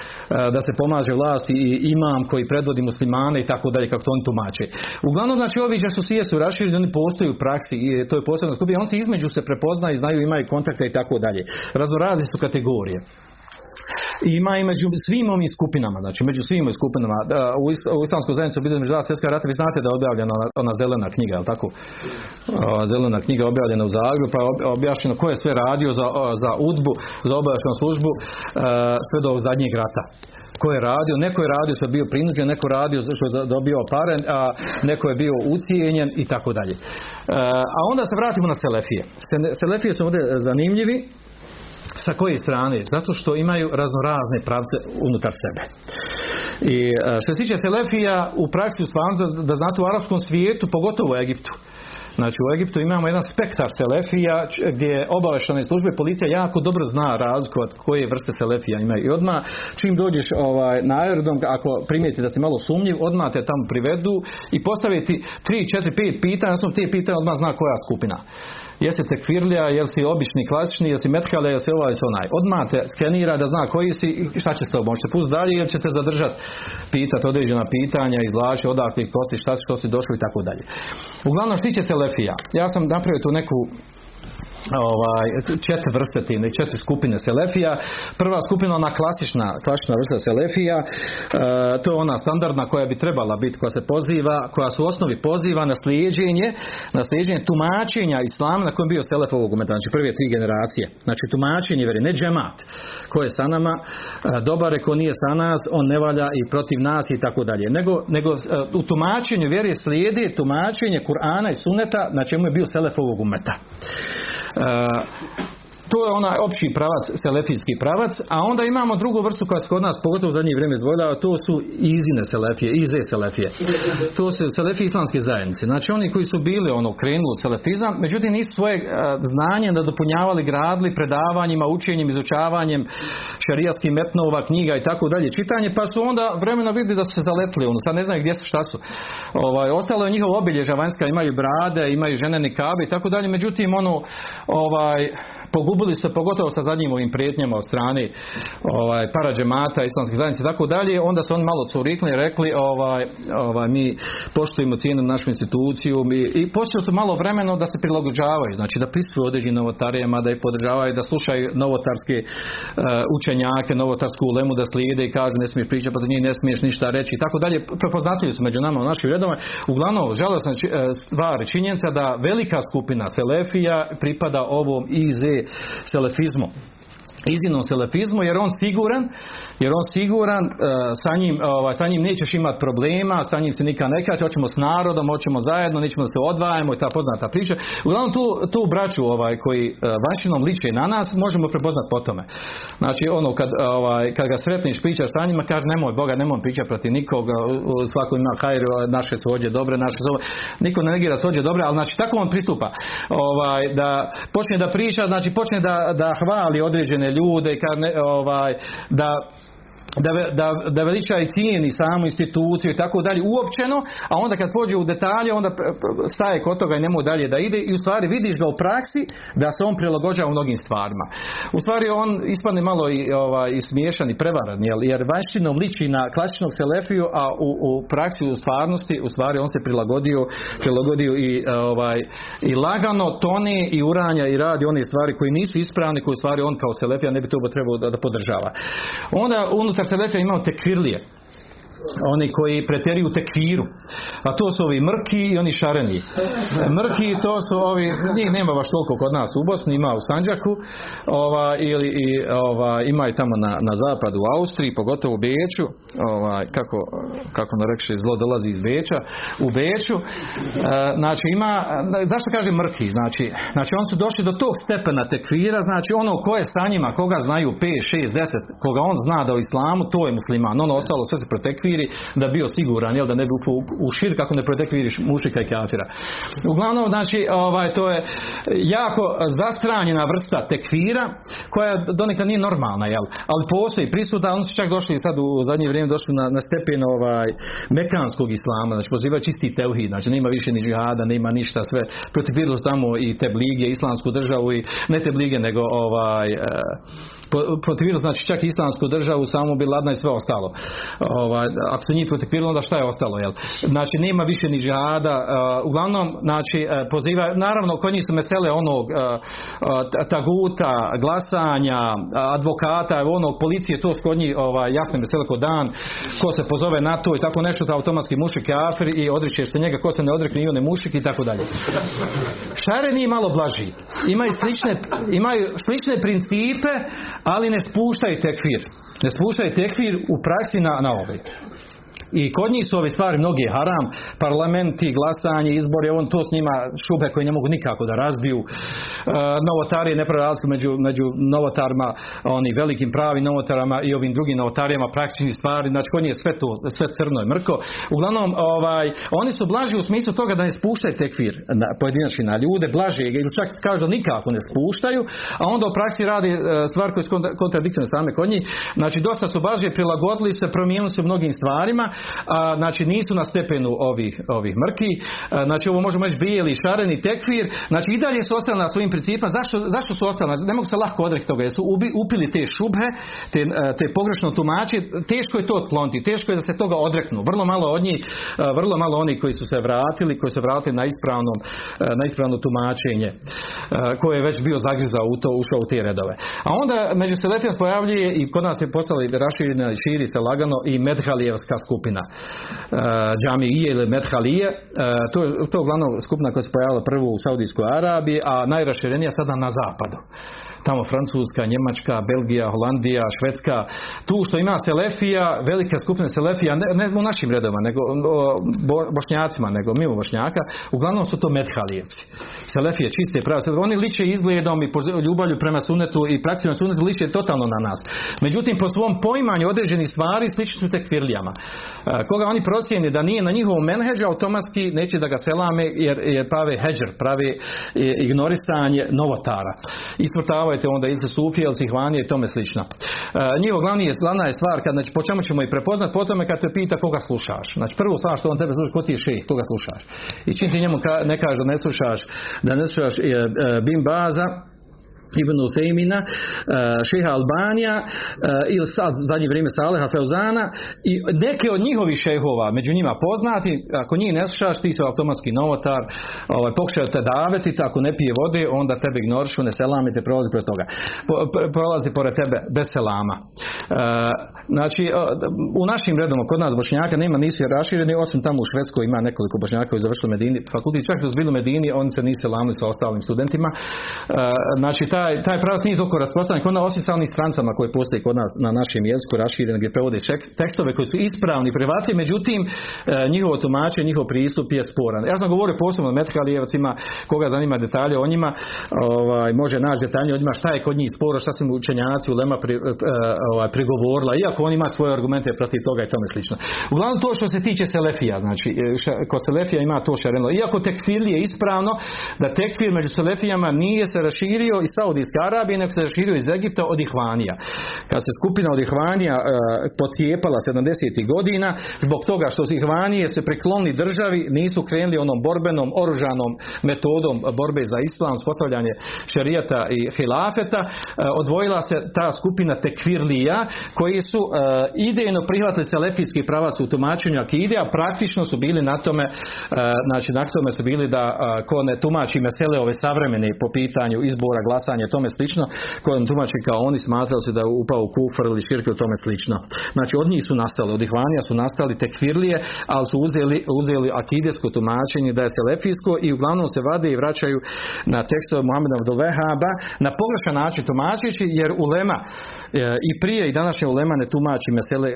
da se pomaže vlast i imam koji predvodi muslimane i tako dalje, kako to oni tumače. Uglavnom, znači, ovi sije su rašireni, oni postoje u praksi i to je posebno skupina. On se između se prepoznaju, znaju, imaju kontakte i tako dalje. Raznorazne su kategorije ima i među svim ovim skupinama, znači među svim ovim skupinama. U, u islamskoj zajednici među dva svjetska rata, vi znate da je objavljena ona, ona zelena knjiga, jel tako? zelena knjiga objavljena u Zagrebu, pa je objašnjeno ko je sve radio za, za udbu, za obavještajnu službu sve do zadnjeg rata ko je radio, neko je radio što je bio prinuđen, neko radio što je dobio pare, a neko je bio ucijenjen i tako dalje. A onda se vratimo na Selefije. Selefije su ovdje zanimljivi sa koje strane? Zato što imaju raznorazne pravce unutar sebe. I e, što se tiče Selefija u praksi stvarno da, da znate u arapskom svijetu, pogotovo u Egiptu. Znači u Egiptu imamo jedan spektar Selefija gdje obaveštajne službe policija jako dobro zna razlikovati koje vrste Selefija imaju. I odmah čim dođeš ovaj, na aerodrom, ako primijeti da si malo sumnjiv, odmah te tamo privedu i postaviti 3, 4, 5 pitanja, sam te pitanja odmah zna koja skupina jesi tekfirlija, jel si obični klasični, jel si metkale, jel si ovaj, jel si onaj. Odmah te skenira da zna koji si i šta će s tobom. Možete pustiti dalje ili ćete zadržati, pitati određena pitanja, izvlači odakle posti, šta si, što si došao i tako dalje. Uglavnom što tiče Selefija, ja sam napravio tu neku ovaj, četiri vrste tine, četiri skupine selefija. Prva skupina ona klasična, klasična vrsta selefija, e, to je ona standardna koja bi trebala biti, koja se poziva, koja su u osnovi poziva na slijeđenje, na slijeđenje tumačenja islama na kojem bio selef ovog umeta, znači prve tri generacije. Znači tumačenje veri, ne džemat, ko je sa nama, e, dobar ko nije sa nas, on ne valja i protiv nas i tako dalje. Nego, nego e, u tumačenju vjeri slijedi tumačenje Kur'ana i Suneta na čemu je bio selef ovog umeta. Uh, to je onaj opći pravac, selefijski pravac, a onda imamo drugu vrstu koja se kod nas pogotovo u zadnje vrijeme izdvojila, a to su izine selefije, ize selefije. To su selefije islamske zajednice. Znači oni koji su bili ono krenuli u selefizam, međutim nisu svoje uh, znanje nadopunjavali, gradili predavanjima, učenjem, izučavanjem šarijatskih metnova, knjiga i tako dalje, čitanje, pa su onda vremena vidjeli da su se zaletili, ono, sad ne znaju gdje su, šta su. Ovaj, ostalo je njihovo obilježa vanjska, imaju brade, imaju žene nikabe i tako dalje, međutim ono, ovaj, pogubili se pogotovo sa zadnjim ovim prijetnjama od strane ovaj, parađemata, islamske zajednice i tako dalje, onda su oni malo curikli i rekli ovaj, ovaj, mi poštujemo cijenu našu instituciju mi, i počeli su malo vremeno da se prilagođavaju, znači da prisutuju određenim novotarijama, da ih podržavaju, da slušaju novotarske uh, učenjake, novotarsku ulemu da slijede i kaže ne smiješ pričati, pa njih ne smiješ ništa reći i tako dalje. Prepoznatljivi su među nama u našim redovima. Uglavnom, žalostna e, stvar, činjenica da velika skupina Selefija pripada ovom IZ selefizmu. Iznimnom selefizmu jer on siguran jer on siguran uh, sa, njim, ovaj, sa njim nećeš imati problema sa njim se nikad ne hoćemo s narodom hoćemo zajedno nećemo da se odvajamo i ta poznata priča. Uglavnom tu, tu braću ovaj, koji uh, vanšinom liče na nas možemo prepoznati po tome. Znači ono kad, ovaj, kad ga sretniš pričaš sa njima kaže nemoj Boga nemoj pričati protiv nikoga svako ima hajru naše svođe dobre naše svođe niko ne negira svođe dobre ali znači tako on pristupa ovaj, da počne da priča znači počne da, da hvali određene ljude kad ne, ovaj, da da, da, da veliča i cijeni samu instituciju i tako dalje uopćeno, a onda kad pođe u detalje onda staje kod toga i nemo dalje da ide i u stvari vidiš ga u praksi da se on prilagođava u mnogim stvarima. U stvari on ispadne malo i, ovaj, i smiješan i prevaran, jer, jer vanjštinom liči na klasičnog selefiju, a u, u praksi u stvarnosti u stvari on se prilagodio, prilagodio i, ovaj, i lagano toni i uranja i radi one stvari koji nisu ispravne, koje u stvari on kao selefija ne bi to trebao da, da podržava. Onda unutar unutar imamo tekvirlije oni koji preteruju tekviru a to su ovi mrki i oni šareni. Mrki to su ovi njih nema baš toliko kod nas u Bosni ima u Sanđaku ova, ili i, ova, ima i tamo na, na zapadu u Austriji pogotovo u Beču ova, kako, kako na rekše zlo dolazi iz Beča u Beču. E, znači ima zašto kaže mrki? Znači, znači oni su došli do tog stepena tekvira znači ono ko je sa njima koga znaju 5, 6, 10 koga on zna da u islamu to je musliman. Ono ostalo sve se protekvi da bio siguran, jel, da ne bi upao u širk ako ne protekviriš mušika i kafira. Uglavnom, znači, ovaj, to je jako zastranjena vrsta tekvira koja donekle nije normalna, jel? ali postoji prisuta, oni su čak došli sad u zadnje vrijeme došli na, na stepen ovaj, mekanskog islama, znači pozivaju čisti teuhid, znači nema više ni džihada, nema ništa, sve protekvirilo tamo i te blige, islamsku državu i ne te blige, nego ovaj, e, protekvirilo znači čak islamsku državu, samo bi ladna i sve ostalo. Ovaj, ako se njih protekvirilo, onda šta je ostalo, jel? Znači nema više ni džihada, e, uglavnom, znači e, poziva, naravno kod njih su mesele onog taguta, glasanja, advokata, onog policije, to su kod njih ovaj, jasne mesele kod dan, ko se pozove na to i tako nešto, to automatski mušik kafir i odričeš se njega, ko se ne odrekne i on je mušik i tako dalje. Šareni malo blaži. Imaju slične, imaju slične principe, ali ne spuštaju tekfir. Ne spuštaju tekfir u praksi na, na ovaj. I kod njih su ove stvari mnogi haram, parlamenti, glasanje, izbori, on to s njima šube koje ne mogu nikako da razbiju. E, novotari ne među, među novotarima, oni velikim pravim novotarama i ovim drugim novotarijama praktičnih stvari, znači kod njih je sve to, sve crno i mrko. Uglavnom, ovaj, oni su blaži u smislu toga da ne spuštaju tekfir na, pojedinačni na ljude, blaže ili čak kažu nikako ne spuštaju, a onda u praksi radi e, stvar koje su kontradiktorne same kod njih. Znači dosta su blaže prilagodili se, promijenili su mnogim stvarima, a, znači nisu na stepenu ovih, ovih mrki, a, znači ovo možemo reći bijeli, šareni, tekfir, znači i dalje su ostali na svojim principima, zašto, zašto su ostali, znači, ne mogu se lahko odreći toga, jer su ubi, upili te šubhe, te, te pogrešno tumači, teško je to otkloniti, teško je da se toga odreknu, vrlo malo od njih, vrlo malo oni koji su se vratili, koji su se vratili na ispravno, na ispravno tumačenje, koje je već bio zagrizao u to, ušao u te redove. A onda među Selefija pojavljuje i kod nas je postala raširena i širi se lagano i Medhalijevska skupina skupina uh, džamije ili Medhalije. Uh, to, to je uglavnom skupina koja se pojavila prvo u Saudijskoj Arabiji, a najraširenija sada na zapadu tamo Francuska, Njemačka, Belgija, Holandija, Švedska, tu što ima Selefija, velika skupina Selefija, ne, ne u našim redovima, nego bo, bošnjacima, nego mimo bošnjaka, uglavnom su to Medhalijevci. Selefije čiste prave, oni liče izgledom i ljubavlju prema sunetu i praktično sunetu liče totalno na nas. Međutim, po svom poimanju određenih stvari slični su tekvirlijama. Koga oni procijeni da nije na njihovom menheđu, automatski neće da ga selame jer, jer prave heđer, prave ignorisanje novotara. Isvrtavajte onda ili se sufije, ili sihvanije i tome slično. Njihov glavni je, glavna je stvar, kad, znači, po čemu ćemo i prepoznat, po tome kad te pita koga slušaš. Znači, prvo stvar što on tebe sluša, ko ti je šejh, koga slušaš. I čim ti njemu ka, ne kaže da ne slušaš, da ne slušaš e, e, Bim Baza, Ibn Usejmina, uh, šeha Albanija uh, ili sad zadnje vrijeme Saleha Feuzana i neke od njihovih šehova među njima poznati, ako njih ne slušaš ti su automatski novotar ovaj, pokušaju te daveti, ako ne pije vode onda tebe ignorišu, ne selami te prolazi pored toga. Prolazi pored tebe bez selama. Uh, znači u našim redoma kod nas bošnjaka nema nisu rašireni osim tamo u Švedskoj ima nekoliko bošnjaka koji završili Medini fakultet čak da su bili Medini oni se nisu selamili sa ostalim studentima. Znači ta taj, taj pravac nije toliko rasprostranjen kod nas osim sa onim strancama koji postoji kod nas na našem jeziku raširen gdje prevode tekstove koji su ispravni prihvatljivi, međutim e, njihovo tumačenje, njihov pristup je sporan. Ja sam govorio posebno o Metkalijevcima, koga zanima detalje o njima, ovaj, može naći detalje o njima šta je kod njih sporo, šta su učenjaci u Lema pri, e, ovaj, prigovorila, iako on ima svoje argumente protiv toga i tome slično. Uglavnom to što se tiče Selefija, znači e, kod Selefija ima to šareno. Iako tekfir je ispravno da tekfir među Selefijama nije se raširio i Saudi Saudijske Arabije, nego se širio iz Egipta od Ihvanija. Kad se skupina od Ihvanija e, pocijepala 70. godina, zbog toga što su Ihvanije se priklonili državi, nisu krenuli onom borbenom, oružanom metodom borbe za islam, postavljanje šerijata i hilafeta, e, odvojila se ta skupina tekvirlija, koji su e, idejno prihvatili selefijski pravac u tumačenju akide, a praktično su bili na tome, e, znači na tome su bili da e, ko ne tumači mesele ove savremene po pitanju izbora, glasanja tome slično, kojom tumači kao oni smatrali se da je upao u kufar ili širke u tome slično. Znači od njih su nastali, od ihvanija su nastali tekvirlije, ali su uzeli, uzeli akidesko tumačenje da je selefijsko i uglavnom se vade i vraćaju na tekstove Muhameda Vehaba na pogrešan način tumačeći jer ulema e, i prije i današnje ulema ne tumači mesele e,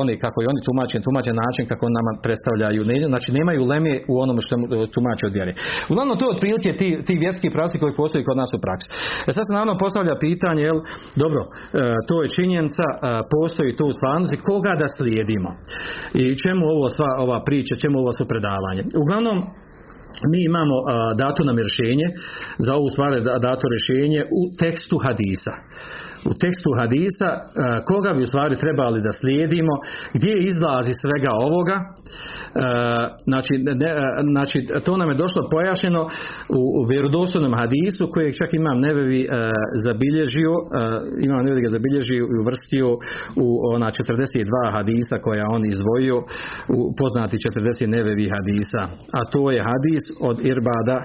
oni kako i oni tumače, tumače način kako nama predstavljaju. Znači nemaju uleme u onome što tumače od vjere. Uglavnom to otprilike ti, ti vjerski pravci koji postoji kod nas u praksi. E sad se naravno postavlja pitanje, jel, dobro, e, to je činjenica, e, postoji tu u stvarnosti, koga da slijedimo? I čemu ovo sva ova priča, čemu ovo su predavanje? Uglavnom, mi imamo dato nam rješenje za ovu stvar dato rješenje u tekstu hadisa u tekstu hadisa e, koga bi u stvari trebali da slijedimo, gdje izlazi svega ovoga. E, znači, ne, e, znači to nam je došlo pojašnjeno u, u vjerodostojnom hadisu kojeg čak imam nevevi zabilježio, imam nevevi ga zabilježio i uvrstio u ona 42 hadisa koja on izdvojio u poznati 40 nevevi hadisa. A to je hadis od Irbada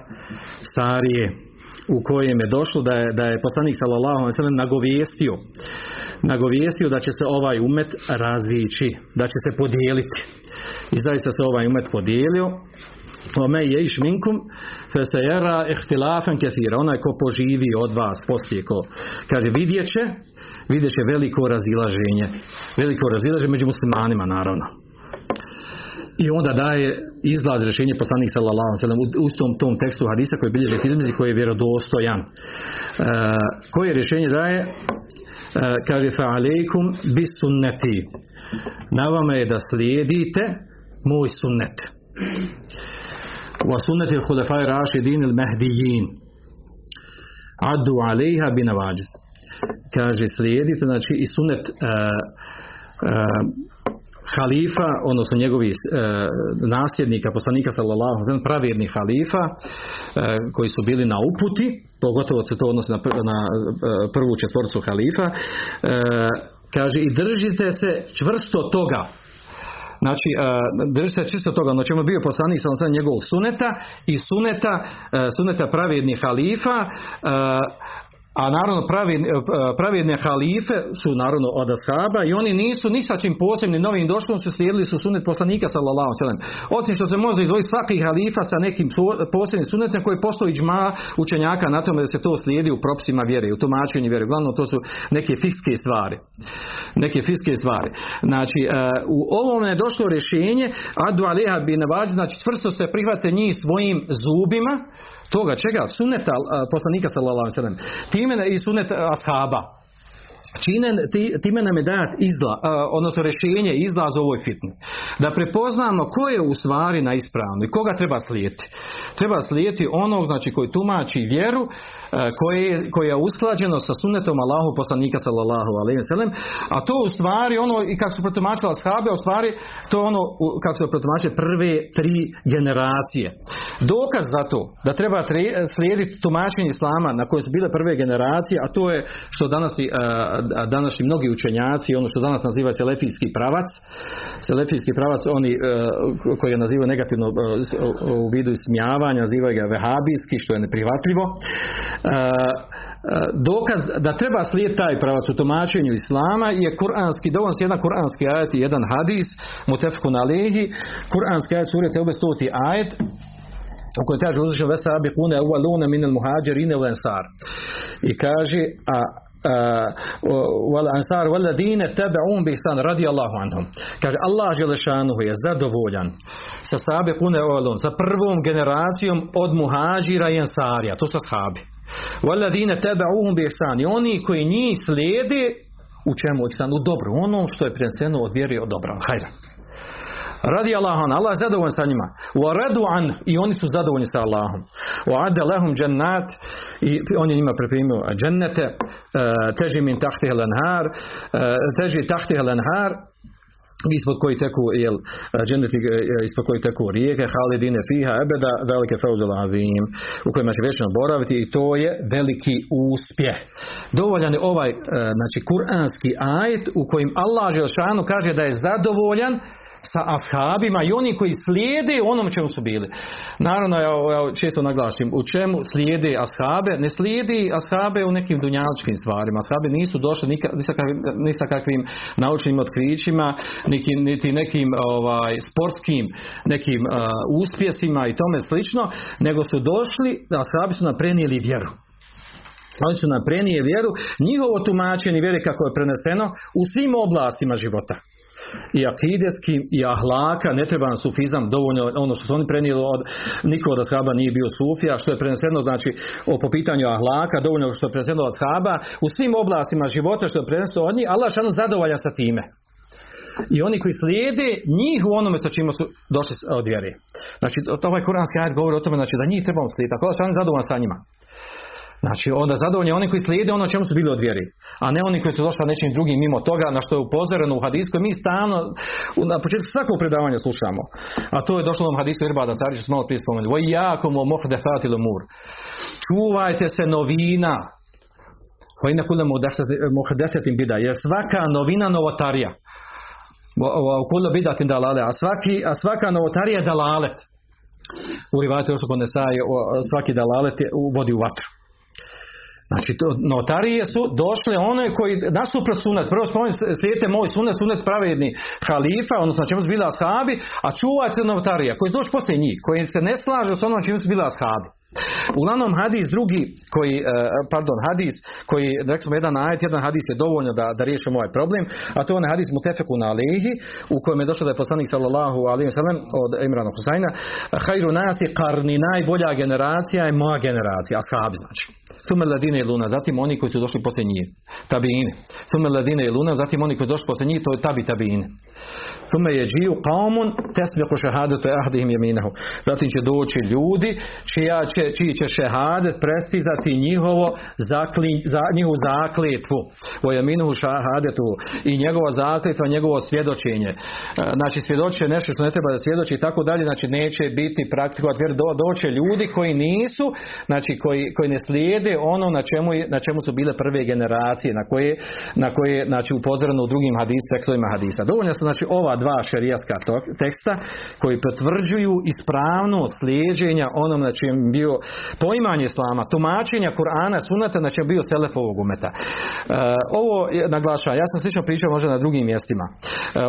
Sarije u kojem je došlo da je, da je poslanik sallallahu alejhi ve nagovijestio nagovijestio da će se ovaj umet razvići, da će se podijeliti. I zaista se ovaj umet podijelio. me je iš minkum fesejera ihtilafen kethira. Onaj ko poživi od vas poslije ko kaže vidjet će, vidjet će veliko razilaženje. Veliko razilaženje među muslimanima naravno. I onda daje izlaz rješenje poslanik sallallahu alejhi u tom, tom tekstu hadisa koji bilježi Tirmizi koji je vjerodostojan. E, koje rješenje daje? E, kaže fa alejkum bis sunneti. Na vama je da slijedite moj sunnet. Wa sunneti al-khulafai rashidin al-mahdijin. Addu alejha bin Kaže slijedite znači i sunnet uh, halifa, odnosno njegovi e, nasljednika, poslanika sallallahu alejhi pravjerni halifa e, koji su bili na uputi, pogotovo se to odnosi na, na e, prvu četvorcu halifa, e, kaže i držite se čvrsto toga. Znači, držite se čisto toga, znači je bio poslanik sallallahu njegovog suneta i suneta, suneta pravjednih halifa, a naravno pravedne halife su naravno od ashaba i oni nisu ni sa čim posebnim novim došlom su slijedili su sunet poslanika sallallahu alejhi Osim što se može izvojiti svaki halifa sa nekim posebnim sunetom koji postoji džma učenjaka na tome da se to slijedi u propisima vjere, u tumačenju vjere. Uglavnom to su neke fikske stvari. Neke fikske stvari. Znači, e, u ovome je došlo rješenje adu bin znači čvrsto se prihvate njih svojim zubima toga čega suneta poslanika sallallahu alejhi time i sunet ashaba Čine, time nam je dat izla, odnosno rješenje izlaz ovoj fitni. Da prepoznamo ko je u stvari na ispravno i koga treba slijediti. Treba slijediti onog znači koji tumači vjeru koje, koje je usklađeno sa sunnetom Allahu poslanika sallallahu alejhi ve a to u stvari ono i kako su protumačila ashabe, u stvari to ono kako su protumačile prve tri generacije. Dokaz za to da treba slijediti tumačenje islama na koje su bile prve generacije, a to je što danas i današnji mnogi učenjaci, ono što danas naziva selefijski pravac, selefijski pravac, oni koji je nazivaju negativno u vidu ismijavanja, nazivaju ga vehabijski, što je neprihvatljivo. Dokaz da treba slijediti taj pravac u tumačenju islama je kuranski, dovoljno jedan kuranski ajet i jedan hadis, mutefkun alehi, kuranski ajet sure Teube stoti ajet, u kojoj kaže uzvišen vesabi kune uvalune minel muhađerine u ensar. I kaže, a wal ladine tabi'un bi ihsan radijallahu anhum. Kaže Allah dželešanuhu je zadovoljan sa sabiqune awalun, sa prvom generacijom od muhađira i ansarija, to su ashabi. Wal ladine tabi'un bi ihsan, i oni koji njih slijede u čemu ihsan? U dobru, onom što je preneseno od vjeri od dobra. Hajde. Radi Allahom, Allah je zadovoljan sa njima. Wa radu an, i oni su zadovoljni sa Allahom. Wa adda lahum jannat, i on je njima pripremio džennete, uh, teži min tahtih lanhar, uh, teži tahtih lanhar, ispod koji teku jel dženneti ispod koji teku rijeke halidine fiha ebeda velike fauzul azim u kojima će vječno boraviti i to je veliki uspjeh. Dovoljan je ovaj znači kuranski ajet u kojim Allah Želšanu kaže da je zadovoljan sa ashabima i oni koji slijede onom čemu su bili. Naravno, ja, ja često naglašim, u čemu slijede ashabe, ne slijedi ashabe u nekim dunjaličkim stvarima. Ashabe nisu došli ni sa kakvim naučnim otkrićima, niti, niti nekim ovaj, sportskim nekim uh, uspjesima i tome slično, nego su došli, ashabi su nam prenijeli vjeru. Oni su nam prenije vjeru, njihovo tumačenje vjere kako je preneseno u svim oblastima života i akideski i ahlaka, ne treba nam sufizam dovoljno ono što su oni prenijeli od niko od ashaba nije bio sufija, što je preneseno znači o po pitanju ahlaka, dovoljno što je preneseno od ashaba, u svim oblastima života što je preneseno od njih, Allah šanu zadovoljan sa time. I oni koji slijede njih u onome sa čime su došli od vjere. Znači, to ovaj kuranski ajd govori o tome znači, da njih trebamo slijediti. Ako Allah zadovoljan sa njima. Znači onda zadovoljni oni koji slijede ono čemu su bili od vjeri, a ne oni koji su došli nečim drugim mimo toga na što je upozoreno u hadisku. Mi stalno na početku svakog predavanja slušamo. A to je došlo u hadisku Irbada Stari što smo malo prije spomenuli. Voj o mohdefatil umur. Čuvajte se novina. Voj na kule mohdesetim bida. Jer svaka novina novotarija. Kule bidatin dalale. A, svaki, a svaka novotarija je dalalet. U rivajte još kod svaki dalalet vodi u vatru. Znači, notarije su došle one koji nasuprot sunet. Prvo spomenuti slijete moj sunet, sunet pravedni halifa, odnosno čemu su bili ashabi, a čuvajte se notarija koji su došli poslije njih, koji se ne slažu s onom čemu su bili ashabi. Uglavnom hadis drugi koji, e, pardon, hadis koji, rekli smo jedan ajet, jedan hadis je dovoljno da, da riješimo ovaj problem, a to je onaj hadis mutefeku na alehi, u kojem je došlo da je poslanik sallallahu alaihi sallam od Imrana Husajna, hajru nasi karni, najbolja generacija je moja generacija, ashabi znači. Sume ladine i luna, zatim oni koji su došli poslije njih, tabiine. Sume ladine i luna, zatim oni koji su došli poslije njih, to je tabi tabiine. Sume je džiju qaumun tesbiqu šehadetu ahdihim jeminahu. Zatim će doći ljudi čija će, čiji će šehadet prestizati njihovo zakli, za, njihovu zakletvu. O jeminuhu šehadetu i njegova zakletva, njegovo svjedočenje. Znači svjedoče nešto što ne treba da svjedoči i tako dalje, znači neće biti praktikovat vjer do, doće ljudi koji nisu, znači koji, koji ne slijede ono na čemu, na čemu su bile prve generacije, na koje, na koje znači upozoreno u drugim hadis, tekstovima hadisa. Dovoljno su znači ova dva šerijaska teksta koji potvrđuju ispravno slijeđenja onom na čem bio poimanje islama, tumačenja Kur'ana, sunata na čem bio selefovog umeta. E, ovo je naglašavam, ja sam slično pričao možda na drugim mjestima. E,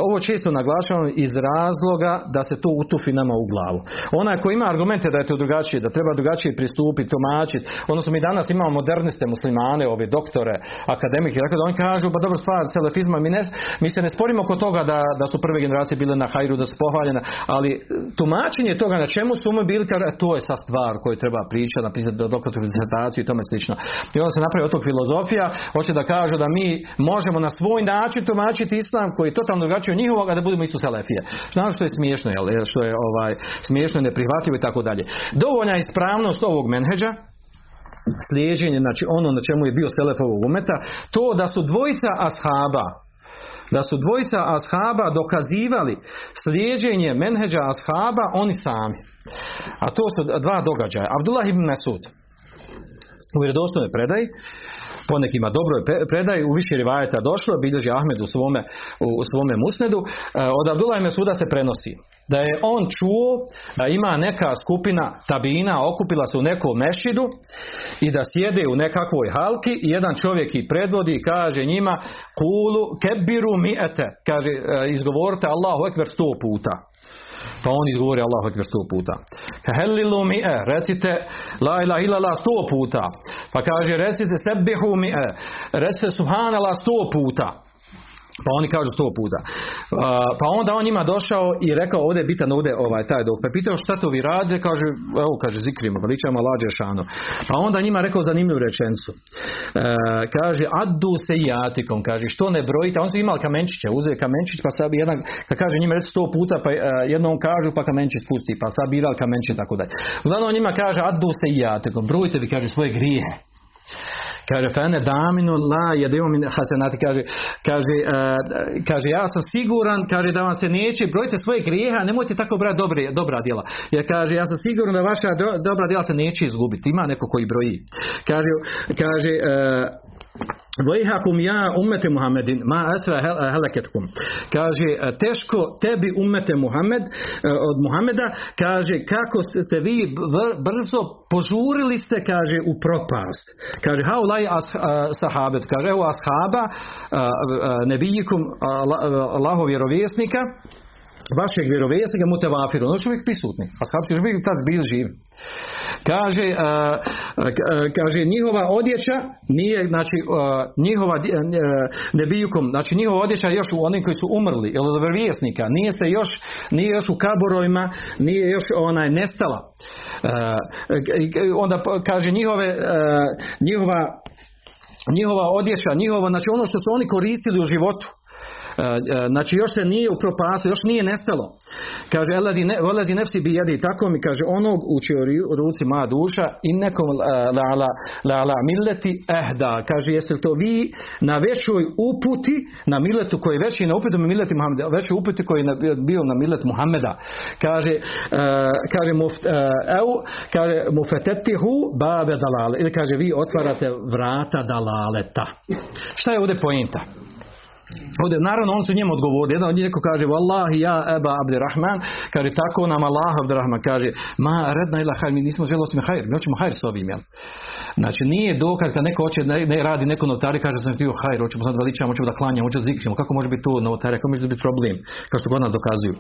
ovo često naglašavam iz razloga da se to utufi nama u glavu. Onaj ko ima argumente da je to drugačije, da treba drugačije pristupiti, tumačiti, odnosno mi danas imamo moderniste muslimane, ove doktore, akademike, dakle da oni kažu, pa dobro stvar selefizma, mi, ne, mi se ne sporimo oko toga da, da su prve generacije bile na hajru, da su pohvaljene, ali tumačenje toga na čemu su mi bili, to je sa stvar koju treba pričati, napisati do doktoru disertaciju i tome slično. I onda se napravi od tog filozofija, hoće da kažu da mi možemo na svoj način tumačiti islam koji je totalno drugačiji od njihovog, a da budemo isto selefije. Što što je smiješno, jel? što je ovaj, smiješno, neprihvatljivo i tako dalje. Dovoljna ispravnost ovog menheđa, slijeđenje, znači ono na čemu je bio Selefovog umeta, to da su dvojica ashaba, da su dvojica ashaba dokazivali slijeđenje menheđa ashaba oni sami. A to su dva događaja. Abdullah ibn Mesud u vjerodostojnoj predaji po nekima dobro predaj, u više rivajeta došlo, bilježi Ahmed u svome, u svome musnedu, e, od Abdullah ibn Mesuda se prenosi da je on čuo da ima neka skupina tabina okupila se u nekom mešidu i da sjede u nekakvoj halki i jedan čovjek ih predvodi i kaže njima kulu kebiru ete kaže e, izgovorite Allahu ekber sto puta pa on izgovori Allahu ekber sto puta. Helilu mi'e recite la ilaha illallah sto puta. Pa kaže recite sebihu mi'e recite subhanallah sto puta pa oni kažu sto puta. Pa onda on njima došao i rekao ovdje je bitan ovdje ovaj, taj dok. Pa pitao šta to vi rade, kaže, evo kaže zikrimo, veličamo lađe šano. Pa onda njima rekao zanimljivu rečencu. E, kaže, addu se jatikom, kaže, što ne brojite, on su imali kamenčiće, uzeli kamenčić, pa sad jedan, kad kaže njima reći sto puta, pa uh, jednom kažu, pa kamenčić pusti, pa sad birali kamenčić, tako dalje. Uglavnom njima kaže, addu se jatikom, brojite vi, kaže, svoje grije. Kaže, fene daminu la jedemo min hasenati, kaže, kaže, uh, kaže, ja sam siguran, kaže, da vam se neće, brojite svoje grijeha, nemojte tako brati dobre, dobra djela. Jer kaže, ja sam siguran da vaša do, dobra djela se neće izgubiti. Ima neko koji broji. Kaže, kaže, Vajhakum ja umete Muhammedin ma asra helaketkum. Kaže teško tebi umete Muhammed od Muhameda kaže kako ste vi brzo požurili ste kaže u propast. Kaže haulaj as, sahabet kaže evo ashaba nebijikum Allahov vjerovjesnika vašeg vjerovjesnika mutevafiru, ono što uvijek prisutni, a shabski su bili tad bili živi. Kaže, a, a, kaže njihova odjeća nije, znači njihova ne bijukom, znači njihova odjeća još u onim koji su umrli, ili od vjerovjesnika, nije se još, nije još u kaborojima, nije još onaj nestala. onda kaže njihove, njihova njihova odjeća, njihova, znači ono što su oni koristili u životu, znači još se nije upropastilo, još nije nestalo. Kaže, veledi nefsi bi jedi, tako mi kaže, onog u ruci moja duša, i nekom la la mileti ehda. Kaže, jeste to vi na većoj uputi, na miletu koji je veći na uputu mileti Muhammeda, većoj uputi koji je bio na milet Muhammeda. Kaže, kaže, uh, kaže, mufetetihu babe dalale. Ili kaže, vi otvarate vrata dalaleta. Šta je ovdje pojenta? Ovdje, naravno, on su njemu odgovorili. Jedan od njih neko kaže, Wallahi ja Eba Abdirrahman, kaže, tako nam Allah Abdirrahman, kaže, ma redna ila hajr, mi nismo želi osim hajr, mi hoćemo hajr s ovim, jel? Znači, nije dokaz kad neko hoće, ne, ne radi neko notari, kaže, sam htio hajr, hoćemo sad veličamo, hoćemo da klanjamo, hoćemo da zikrišemo, kako može biti to notari, kako može biti problem, kao što god nas dokazuju.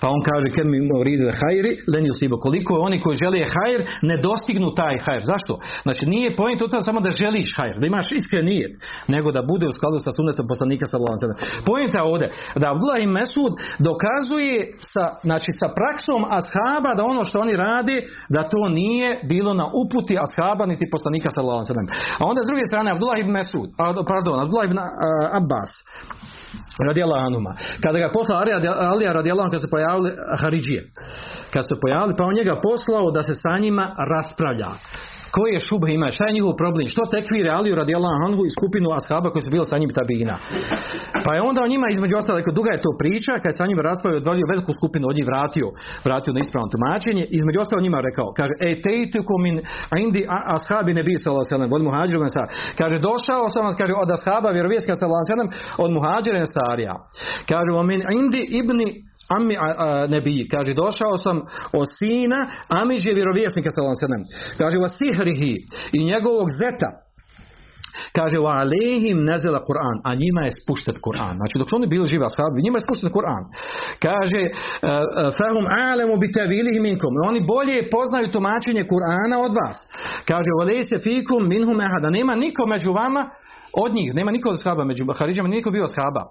Pa on kaže, kad mi ridi hajri, lenju sibo, koliko oni koji žele hajr, ne dostignu taj hajr. Zašto? Znači, nije pojent to samo da želiš hajr, da imaš iskren nijet, nego da bude u skladu sa sunetom poslanika sallallahu Pojenta ovdje da Abdullah i Mesud dokazuje sa, znači, sa praksom ashaba da ono što oni radi da to nije bilo na uputi ashaba niti poslanika sallallahu A onda s druge strane Abdullah ibn Mesud, pardon, Abdullah ibn Abbas radijallahu anuma. Kada ga poslao Alija radijallahu kad se pojavili Haridžije. Kad se pojavili, pa on njega poslao da se sa njima raspravlja. Koji je šubha ima? Šta je njihov problem? Što tekvire Aliju radijallahu anhu i skupinu ashaba koji su bili sa njim tabina? Pa je onda o njima između ostalog, duga je to priča, kad sa njima raspravio odvalio veliku skupinu od njih vratio, vratio na ispravno tumačenje, između ostalog njima rekao, kaže, e tejtuku min indi ashabi ne bi sallallahu alejhi od muhađira Kaže, došao sam vas, kaže, od ashaba vjerovjesnika sallallahu od muhađira sarija. Kaže, min indi ibni Ami nebi, kaže, došao sam od sina Amiđe vjerovjesnika sallallahu Kaže, wa sihrihi i njegovog zeta, Kaže, wa alehim nezela Kur'an, a njima je spušten Kur'an. Znači, dok su oni bili živi ashabi, njima je spušten Kur'an. Kaže, e, e, fahum alemu bi tevilihim minkum. Oni bolje poznaju tumačenje Kur'ana od vas. Kaže, wa lejse fikum minhum ehada. Nema niko među vama od njih, nema niko od shaba među Haridžama, niko bio shaba.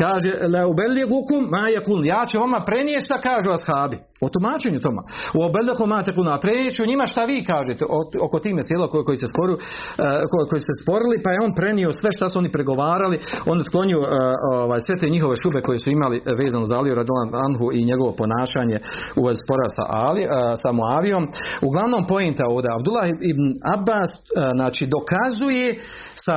Kaže, la ubeligukum ma yakun. Ja ću vama prenijeti šta kažu ashabi. O tumačenju toma. U obeldahu ma tekuna. Prenijet njima šta vi kažete oko time cijelo koji, koji, se sporu, uh, koji, se sporili, pa je on prenio sve šta su oni pregovarali, on otklonio uh, ovaj, sve te njihove šube koje su imali vezano za Aliju Radolan Anhu i njegovo ponašanje u spora sa, Ali, uh, sa Muavijom. Uglavnom pojenta ovdje, Abdullah ibn Abbas znači dokazuje sa,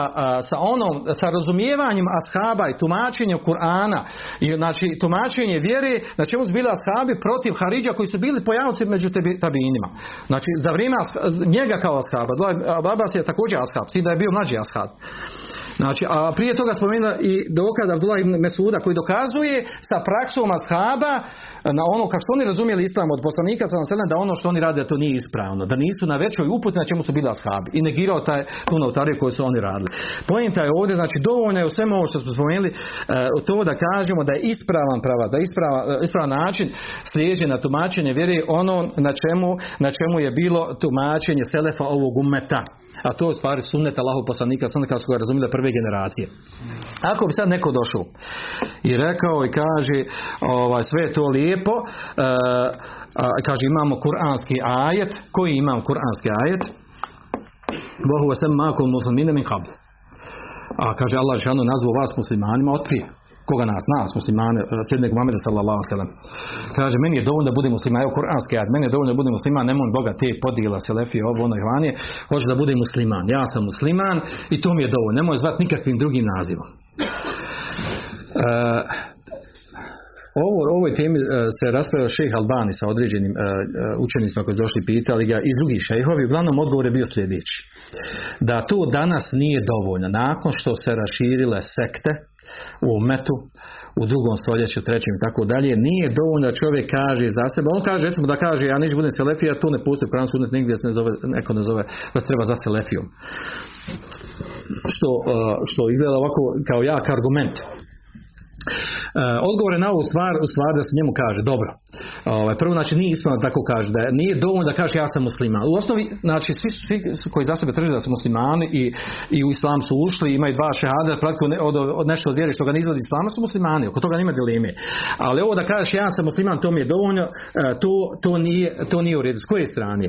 sa onom, sa razumijevanjem ashaba i tumačenjem Kur'ana i znači tumačenje vjere na čemu su bili ashabi protiv Haridža koji su bili pojavci među tabinima. Znači za vrijeme njega kao ashaba, Abbas je također ashab, sin da je bio mlađi ashab. Znači, a prije toga spomenu i dokaz Abdullah ibn Mesuda koji dokazuje sa praksom ashaba na ono kako su oni razumjeli islam od poslanika sa da ono što oni rade to nije ispravno, da nisu na većoj uputi na čemu su bili ashabi i negirao taj tu notariju koju su oni radili. Pojenta je ovdje, znači dovoljno je u svemu što smo spomenuli e, to da kažemo da je ispravan prava, da je ispravan, e, ispravan način na tumačenje vjeri ono na čemu, na čemu je bilo tumačenje selefa ovog umeta. A to je stvari sunnet Allahu poslanika, sunnet kao su ga razumjeli generacije. Ako bi sad neko došao i rekao i kaže ovaj, sve je to lijepo, uh, kaže imamo kuranski ajet, koji imam kuranski ajet? Bohu sem makom muslimine min. A kaže Allah šanu nazvao vas muslimanima od prije. Koga nas? Nas, muslimane, eh, sljednog Muhammeda sallallahu sallam. Kaže, meni je dovoljno da bude musliman, evo kuranski ajet, meni je dovoljno da bude musliman, nemoj Boga te podijela, selefije, ovo, ono, Hrvanije, hoće da bude musliman. Ja sam musliman i to mi je dovoljno. Nemoj zvati nikakvim drugim nazivom. Uh, ovo, ovoj temi uh, se raspravio šejh Albani sa određenim uh, učenicima koji su došli pitali ga i drugi šejhovi. Uglavnom odgovor je bio sljedeći. Da to danas nije dovoljno. Nakon što se raširile sekte u metu, u drugom stoljeću, trećem i tako dalje, nije dovoljno da čovjek kaže za sebe. On kaže, recimo da kaže, ja neću budem selefija, to ne pusti u Koran sunet nigdje se ne zove, neko ne zove da se treba za selefijom. Što, što izgleda ovako kao jak argument. Odgovor je na ovu stvar u stvari da se njemu kaže dobro. Ovaj, prvo znači nije ispravno tako kaže da nije dovoljno da kaže ja sam musliman. U osnovi znači svi, svi koji za sebe drže da su muslimani i, i u islam su ušli imaju dva šehada praktično od, od, nešto od vjere što ga ne izvodi islama su muslimani. Oko toga nema dileme. Ali ovo da kažeš ja sam musliman to mi je dovoljno e, to, to, nije, to nije u redu. S koje strane?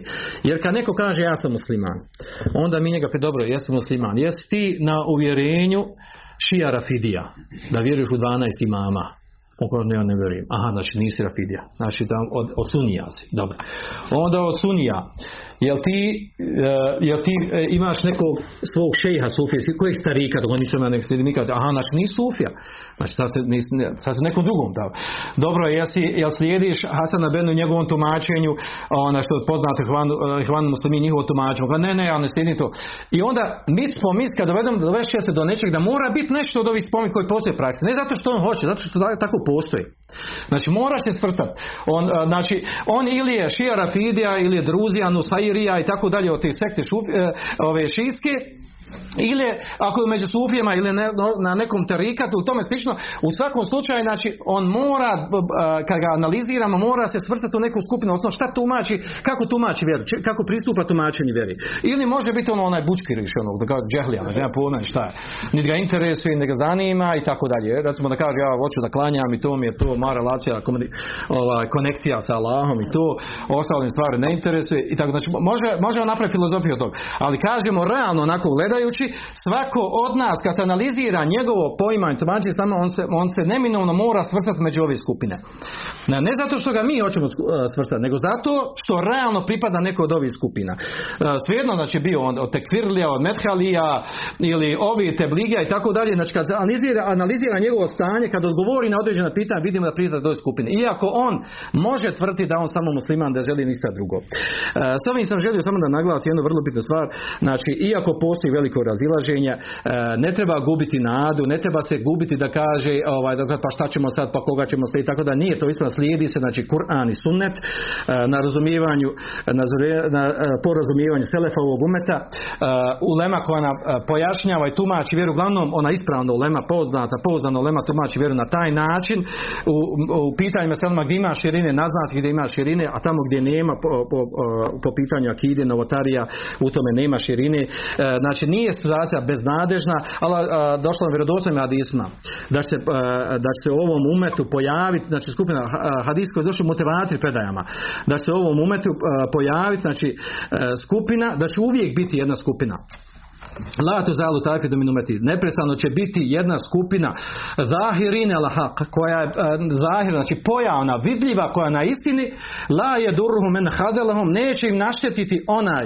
Jer kad neko kaže ja sam musliman onda mi njega pe dobro jesam musliman. Jesi ti na uvjerenju šija Rafidija, da vjeruješ u 12 imama. Oko ja ne vjerujem. Aha, znači nisi Rafidija. Znači tam od, od Sunija si. Dobro. Onda od Sunija. Jel ti, uh, jel ti uh, imaš nekog svog šeha sufijskog, kojeg starika, dok on nisu ima nek slijedi, mi kaže, aha, znači nisi sufija. Znači sad se, nis, sad se nekom drugom dao. Dobro, jel, si, jel slijediš Hasana Benu njegovom tumačenju, ona što je poznato Hvanu, Hvanu muslimi njihovo tumačenje. Ne, ne, ja ne slijedim to. I onda mit spomis, kad dovedem, dovešće se do nečeg da mora biti nešto od ovih spomin koji postoje praksi. Ne zato što on hoće, zato što tako postoji. Znači moraš se svrstati. On, znači, on ili je Šija Rafidija, ili je Druzija, Nusairija i tako dalje od te sekte šup, e, ove šijske ili ako je među sufijama ili ne, na nekom terikatu u tome slično u svakom slučaju znači on mora kad ga analiziramo mora se svrstati u neku skupinu odnosno šta tumači kako tumači vjeru kako pristupa tumačenju vjeri. Ili može biti ono onaj bučki riš ono da ga džehlija nema pojma šta je. Niti ga interesuje niti ga zanima i tako dalje. Recimo da kaže ja hoću da klanjam i to mi je to moja relacija ovaj, konekcija sa Allahom i to ostalim stvari ne interesuje i tako znači može, može on napraviti filozofiju od toga. Ali kažemo realno onako gledajući svako od nas kad se analizira njegovo poimanje tumačenje samo on se, on se neminovno mora svrstati među ove skupine. Ne zato što ga mi hoćemo e, svrstati, nego zato što realno pripada neko od ovih skupina. E, svejedno znači bio on od Tekvirlija, od Methalija ili ovi Tebligija i tako dalje, znači kad analizira, analizira njegovo stanje, kad odgovori na određena pitanja, vidimo da pripada toj skupine. Iako on može tvrditi da on samo musliman, da želi ništa drugo. E, s ovim sam želio samo da naglasim jednu vrlo bitnu stvar, znači iako postoji veliko razilaženja, e, ne treba gubiti nadu, ne treba se gubiti da kaže ovaj, pa šta ćemo sad, pa koga ćemo slijediti, tako da nije to ispravno slijedi se, znači Kur'an i sunnet e, na razumijevanju, na, na, e, po razumijevanju Selefa ovog umeta, ulema koja nam pojašnjava i tumači vjeru, uglavnom ona ispravna ulema, poznata, poznana ulema tumači vjeru na taj način, u, u pitanjima selama gdje ima širine, naznaci gdje ima širine, a tamo gdje nema po, po, po pitanju akide, novotarija, u tome nema širine, znači nije situacija beznadežna, ali došlo na vjerodostojnim hadisma da će, da će ovom umetu pojaviti, znači skupina hadis koji je došao motivator predajama, da će ovom umetu pojaviti, znači skupina, da će uvijek biti jedna skupina. La tu zalu takve dominumeti. Neprestano će biti jedna skupina zahirine lahak, koja je zahir, znači pojavna, vidljiva, koja na istini, la je durhum men hadelahum, neće im naštetiti onaj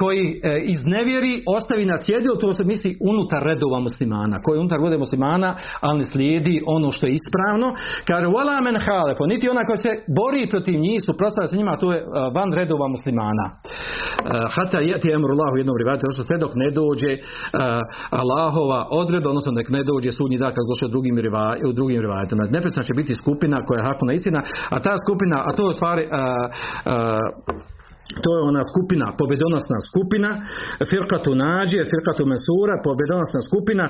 koji e, iznevjeri, ostavi na cjedilu, to se misli unutar redova muslimana, koji unutar rede muslimana, ali slijedi ono što je ispravno. Kaže, wala men halefo, niti ona koja se bori protiv njih, suprotstavlja se njima, to je van redova muslimana. Hata je emrullahu jednom rivajatu, sve dok ne dođe uh, Allahova odredba, odnosno nek ne dođe sudnji dan kad došao u drugim, u drugim rivajetima. Neprestano će biti skupina koja je hakuna istina, a ta skupina, a to je stvari uh, uh, to je ona skupina, pobedonosna skupina, firkatu nađe, firkatu mesura, pobedonosna skupina,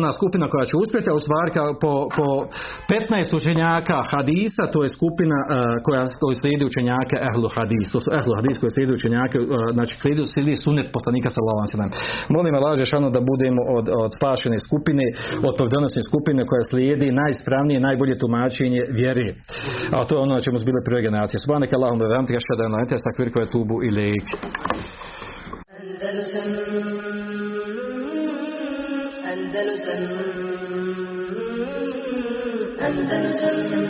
ona skupina koja će uspjeti, a u stvari po, po 15 učenjaka hadisa, to je skupina koja, koja slijedi učenjake ehlu hadis, to su ehlu hadis koji slijedi učenjake, znači slijedi sunet poslanika sallallahu alejhi Molim Allah šano da budemo od, od spašene skupine, od pobedonosne skupine koja slijedi najispravnije, najbolje tumačenje vjere. A to je ono na čemu su bile prve generacije. Subhanak Allahum da vam teška da na takvir koja أتوب إليك. أندلسن أندلسن أندلسن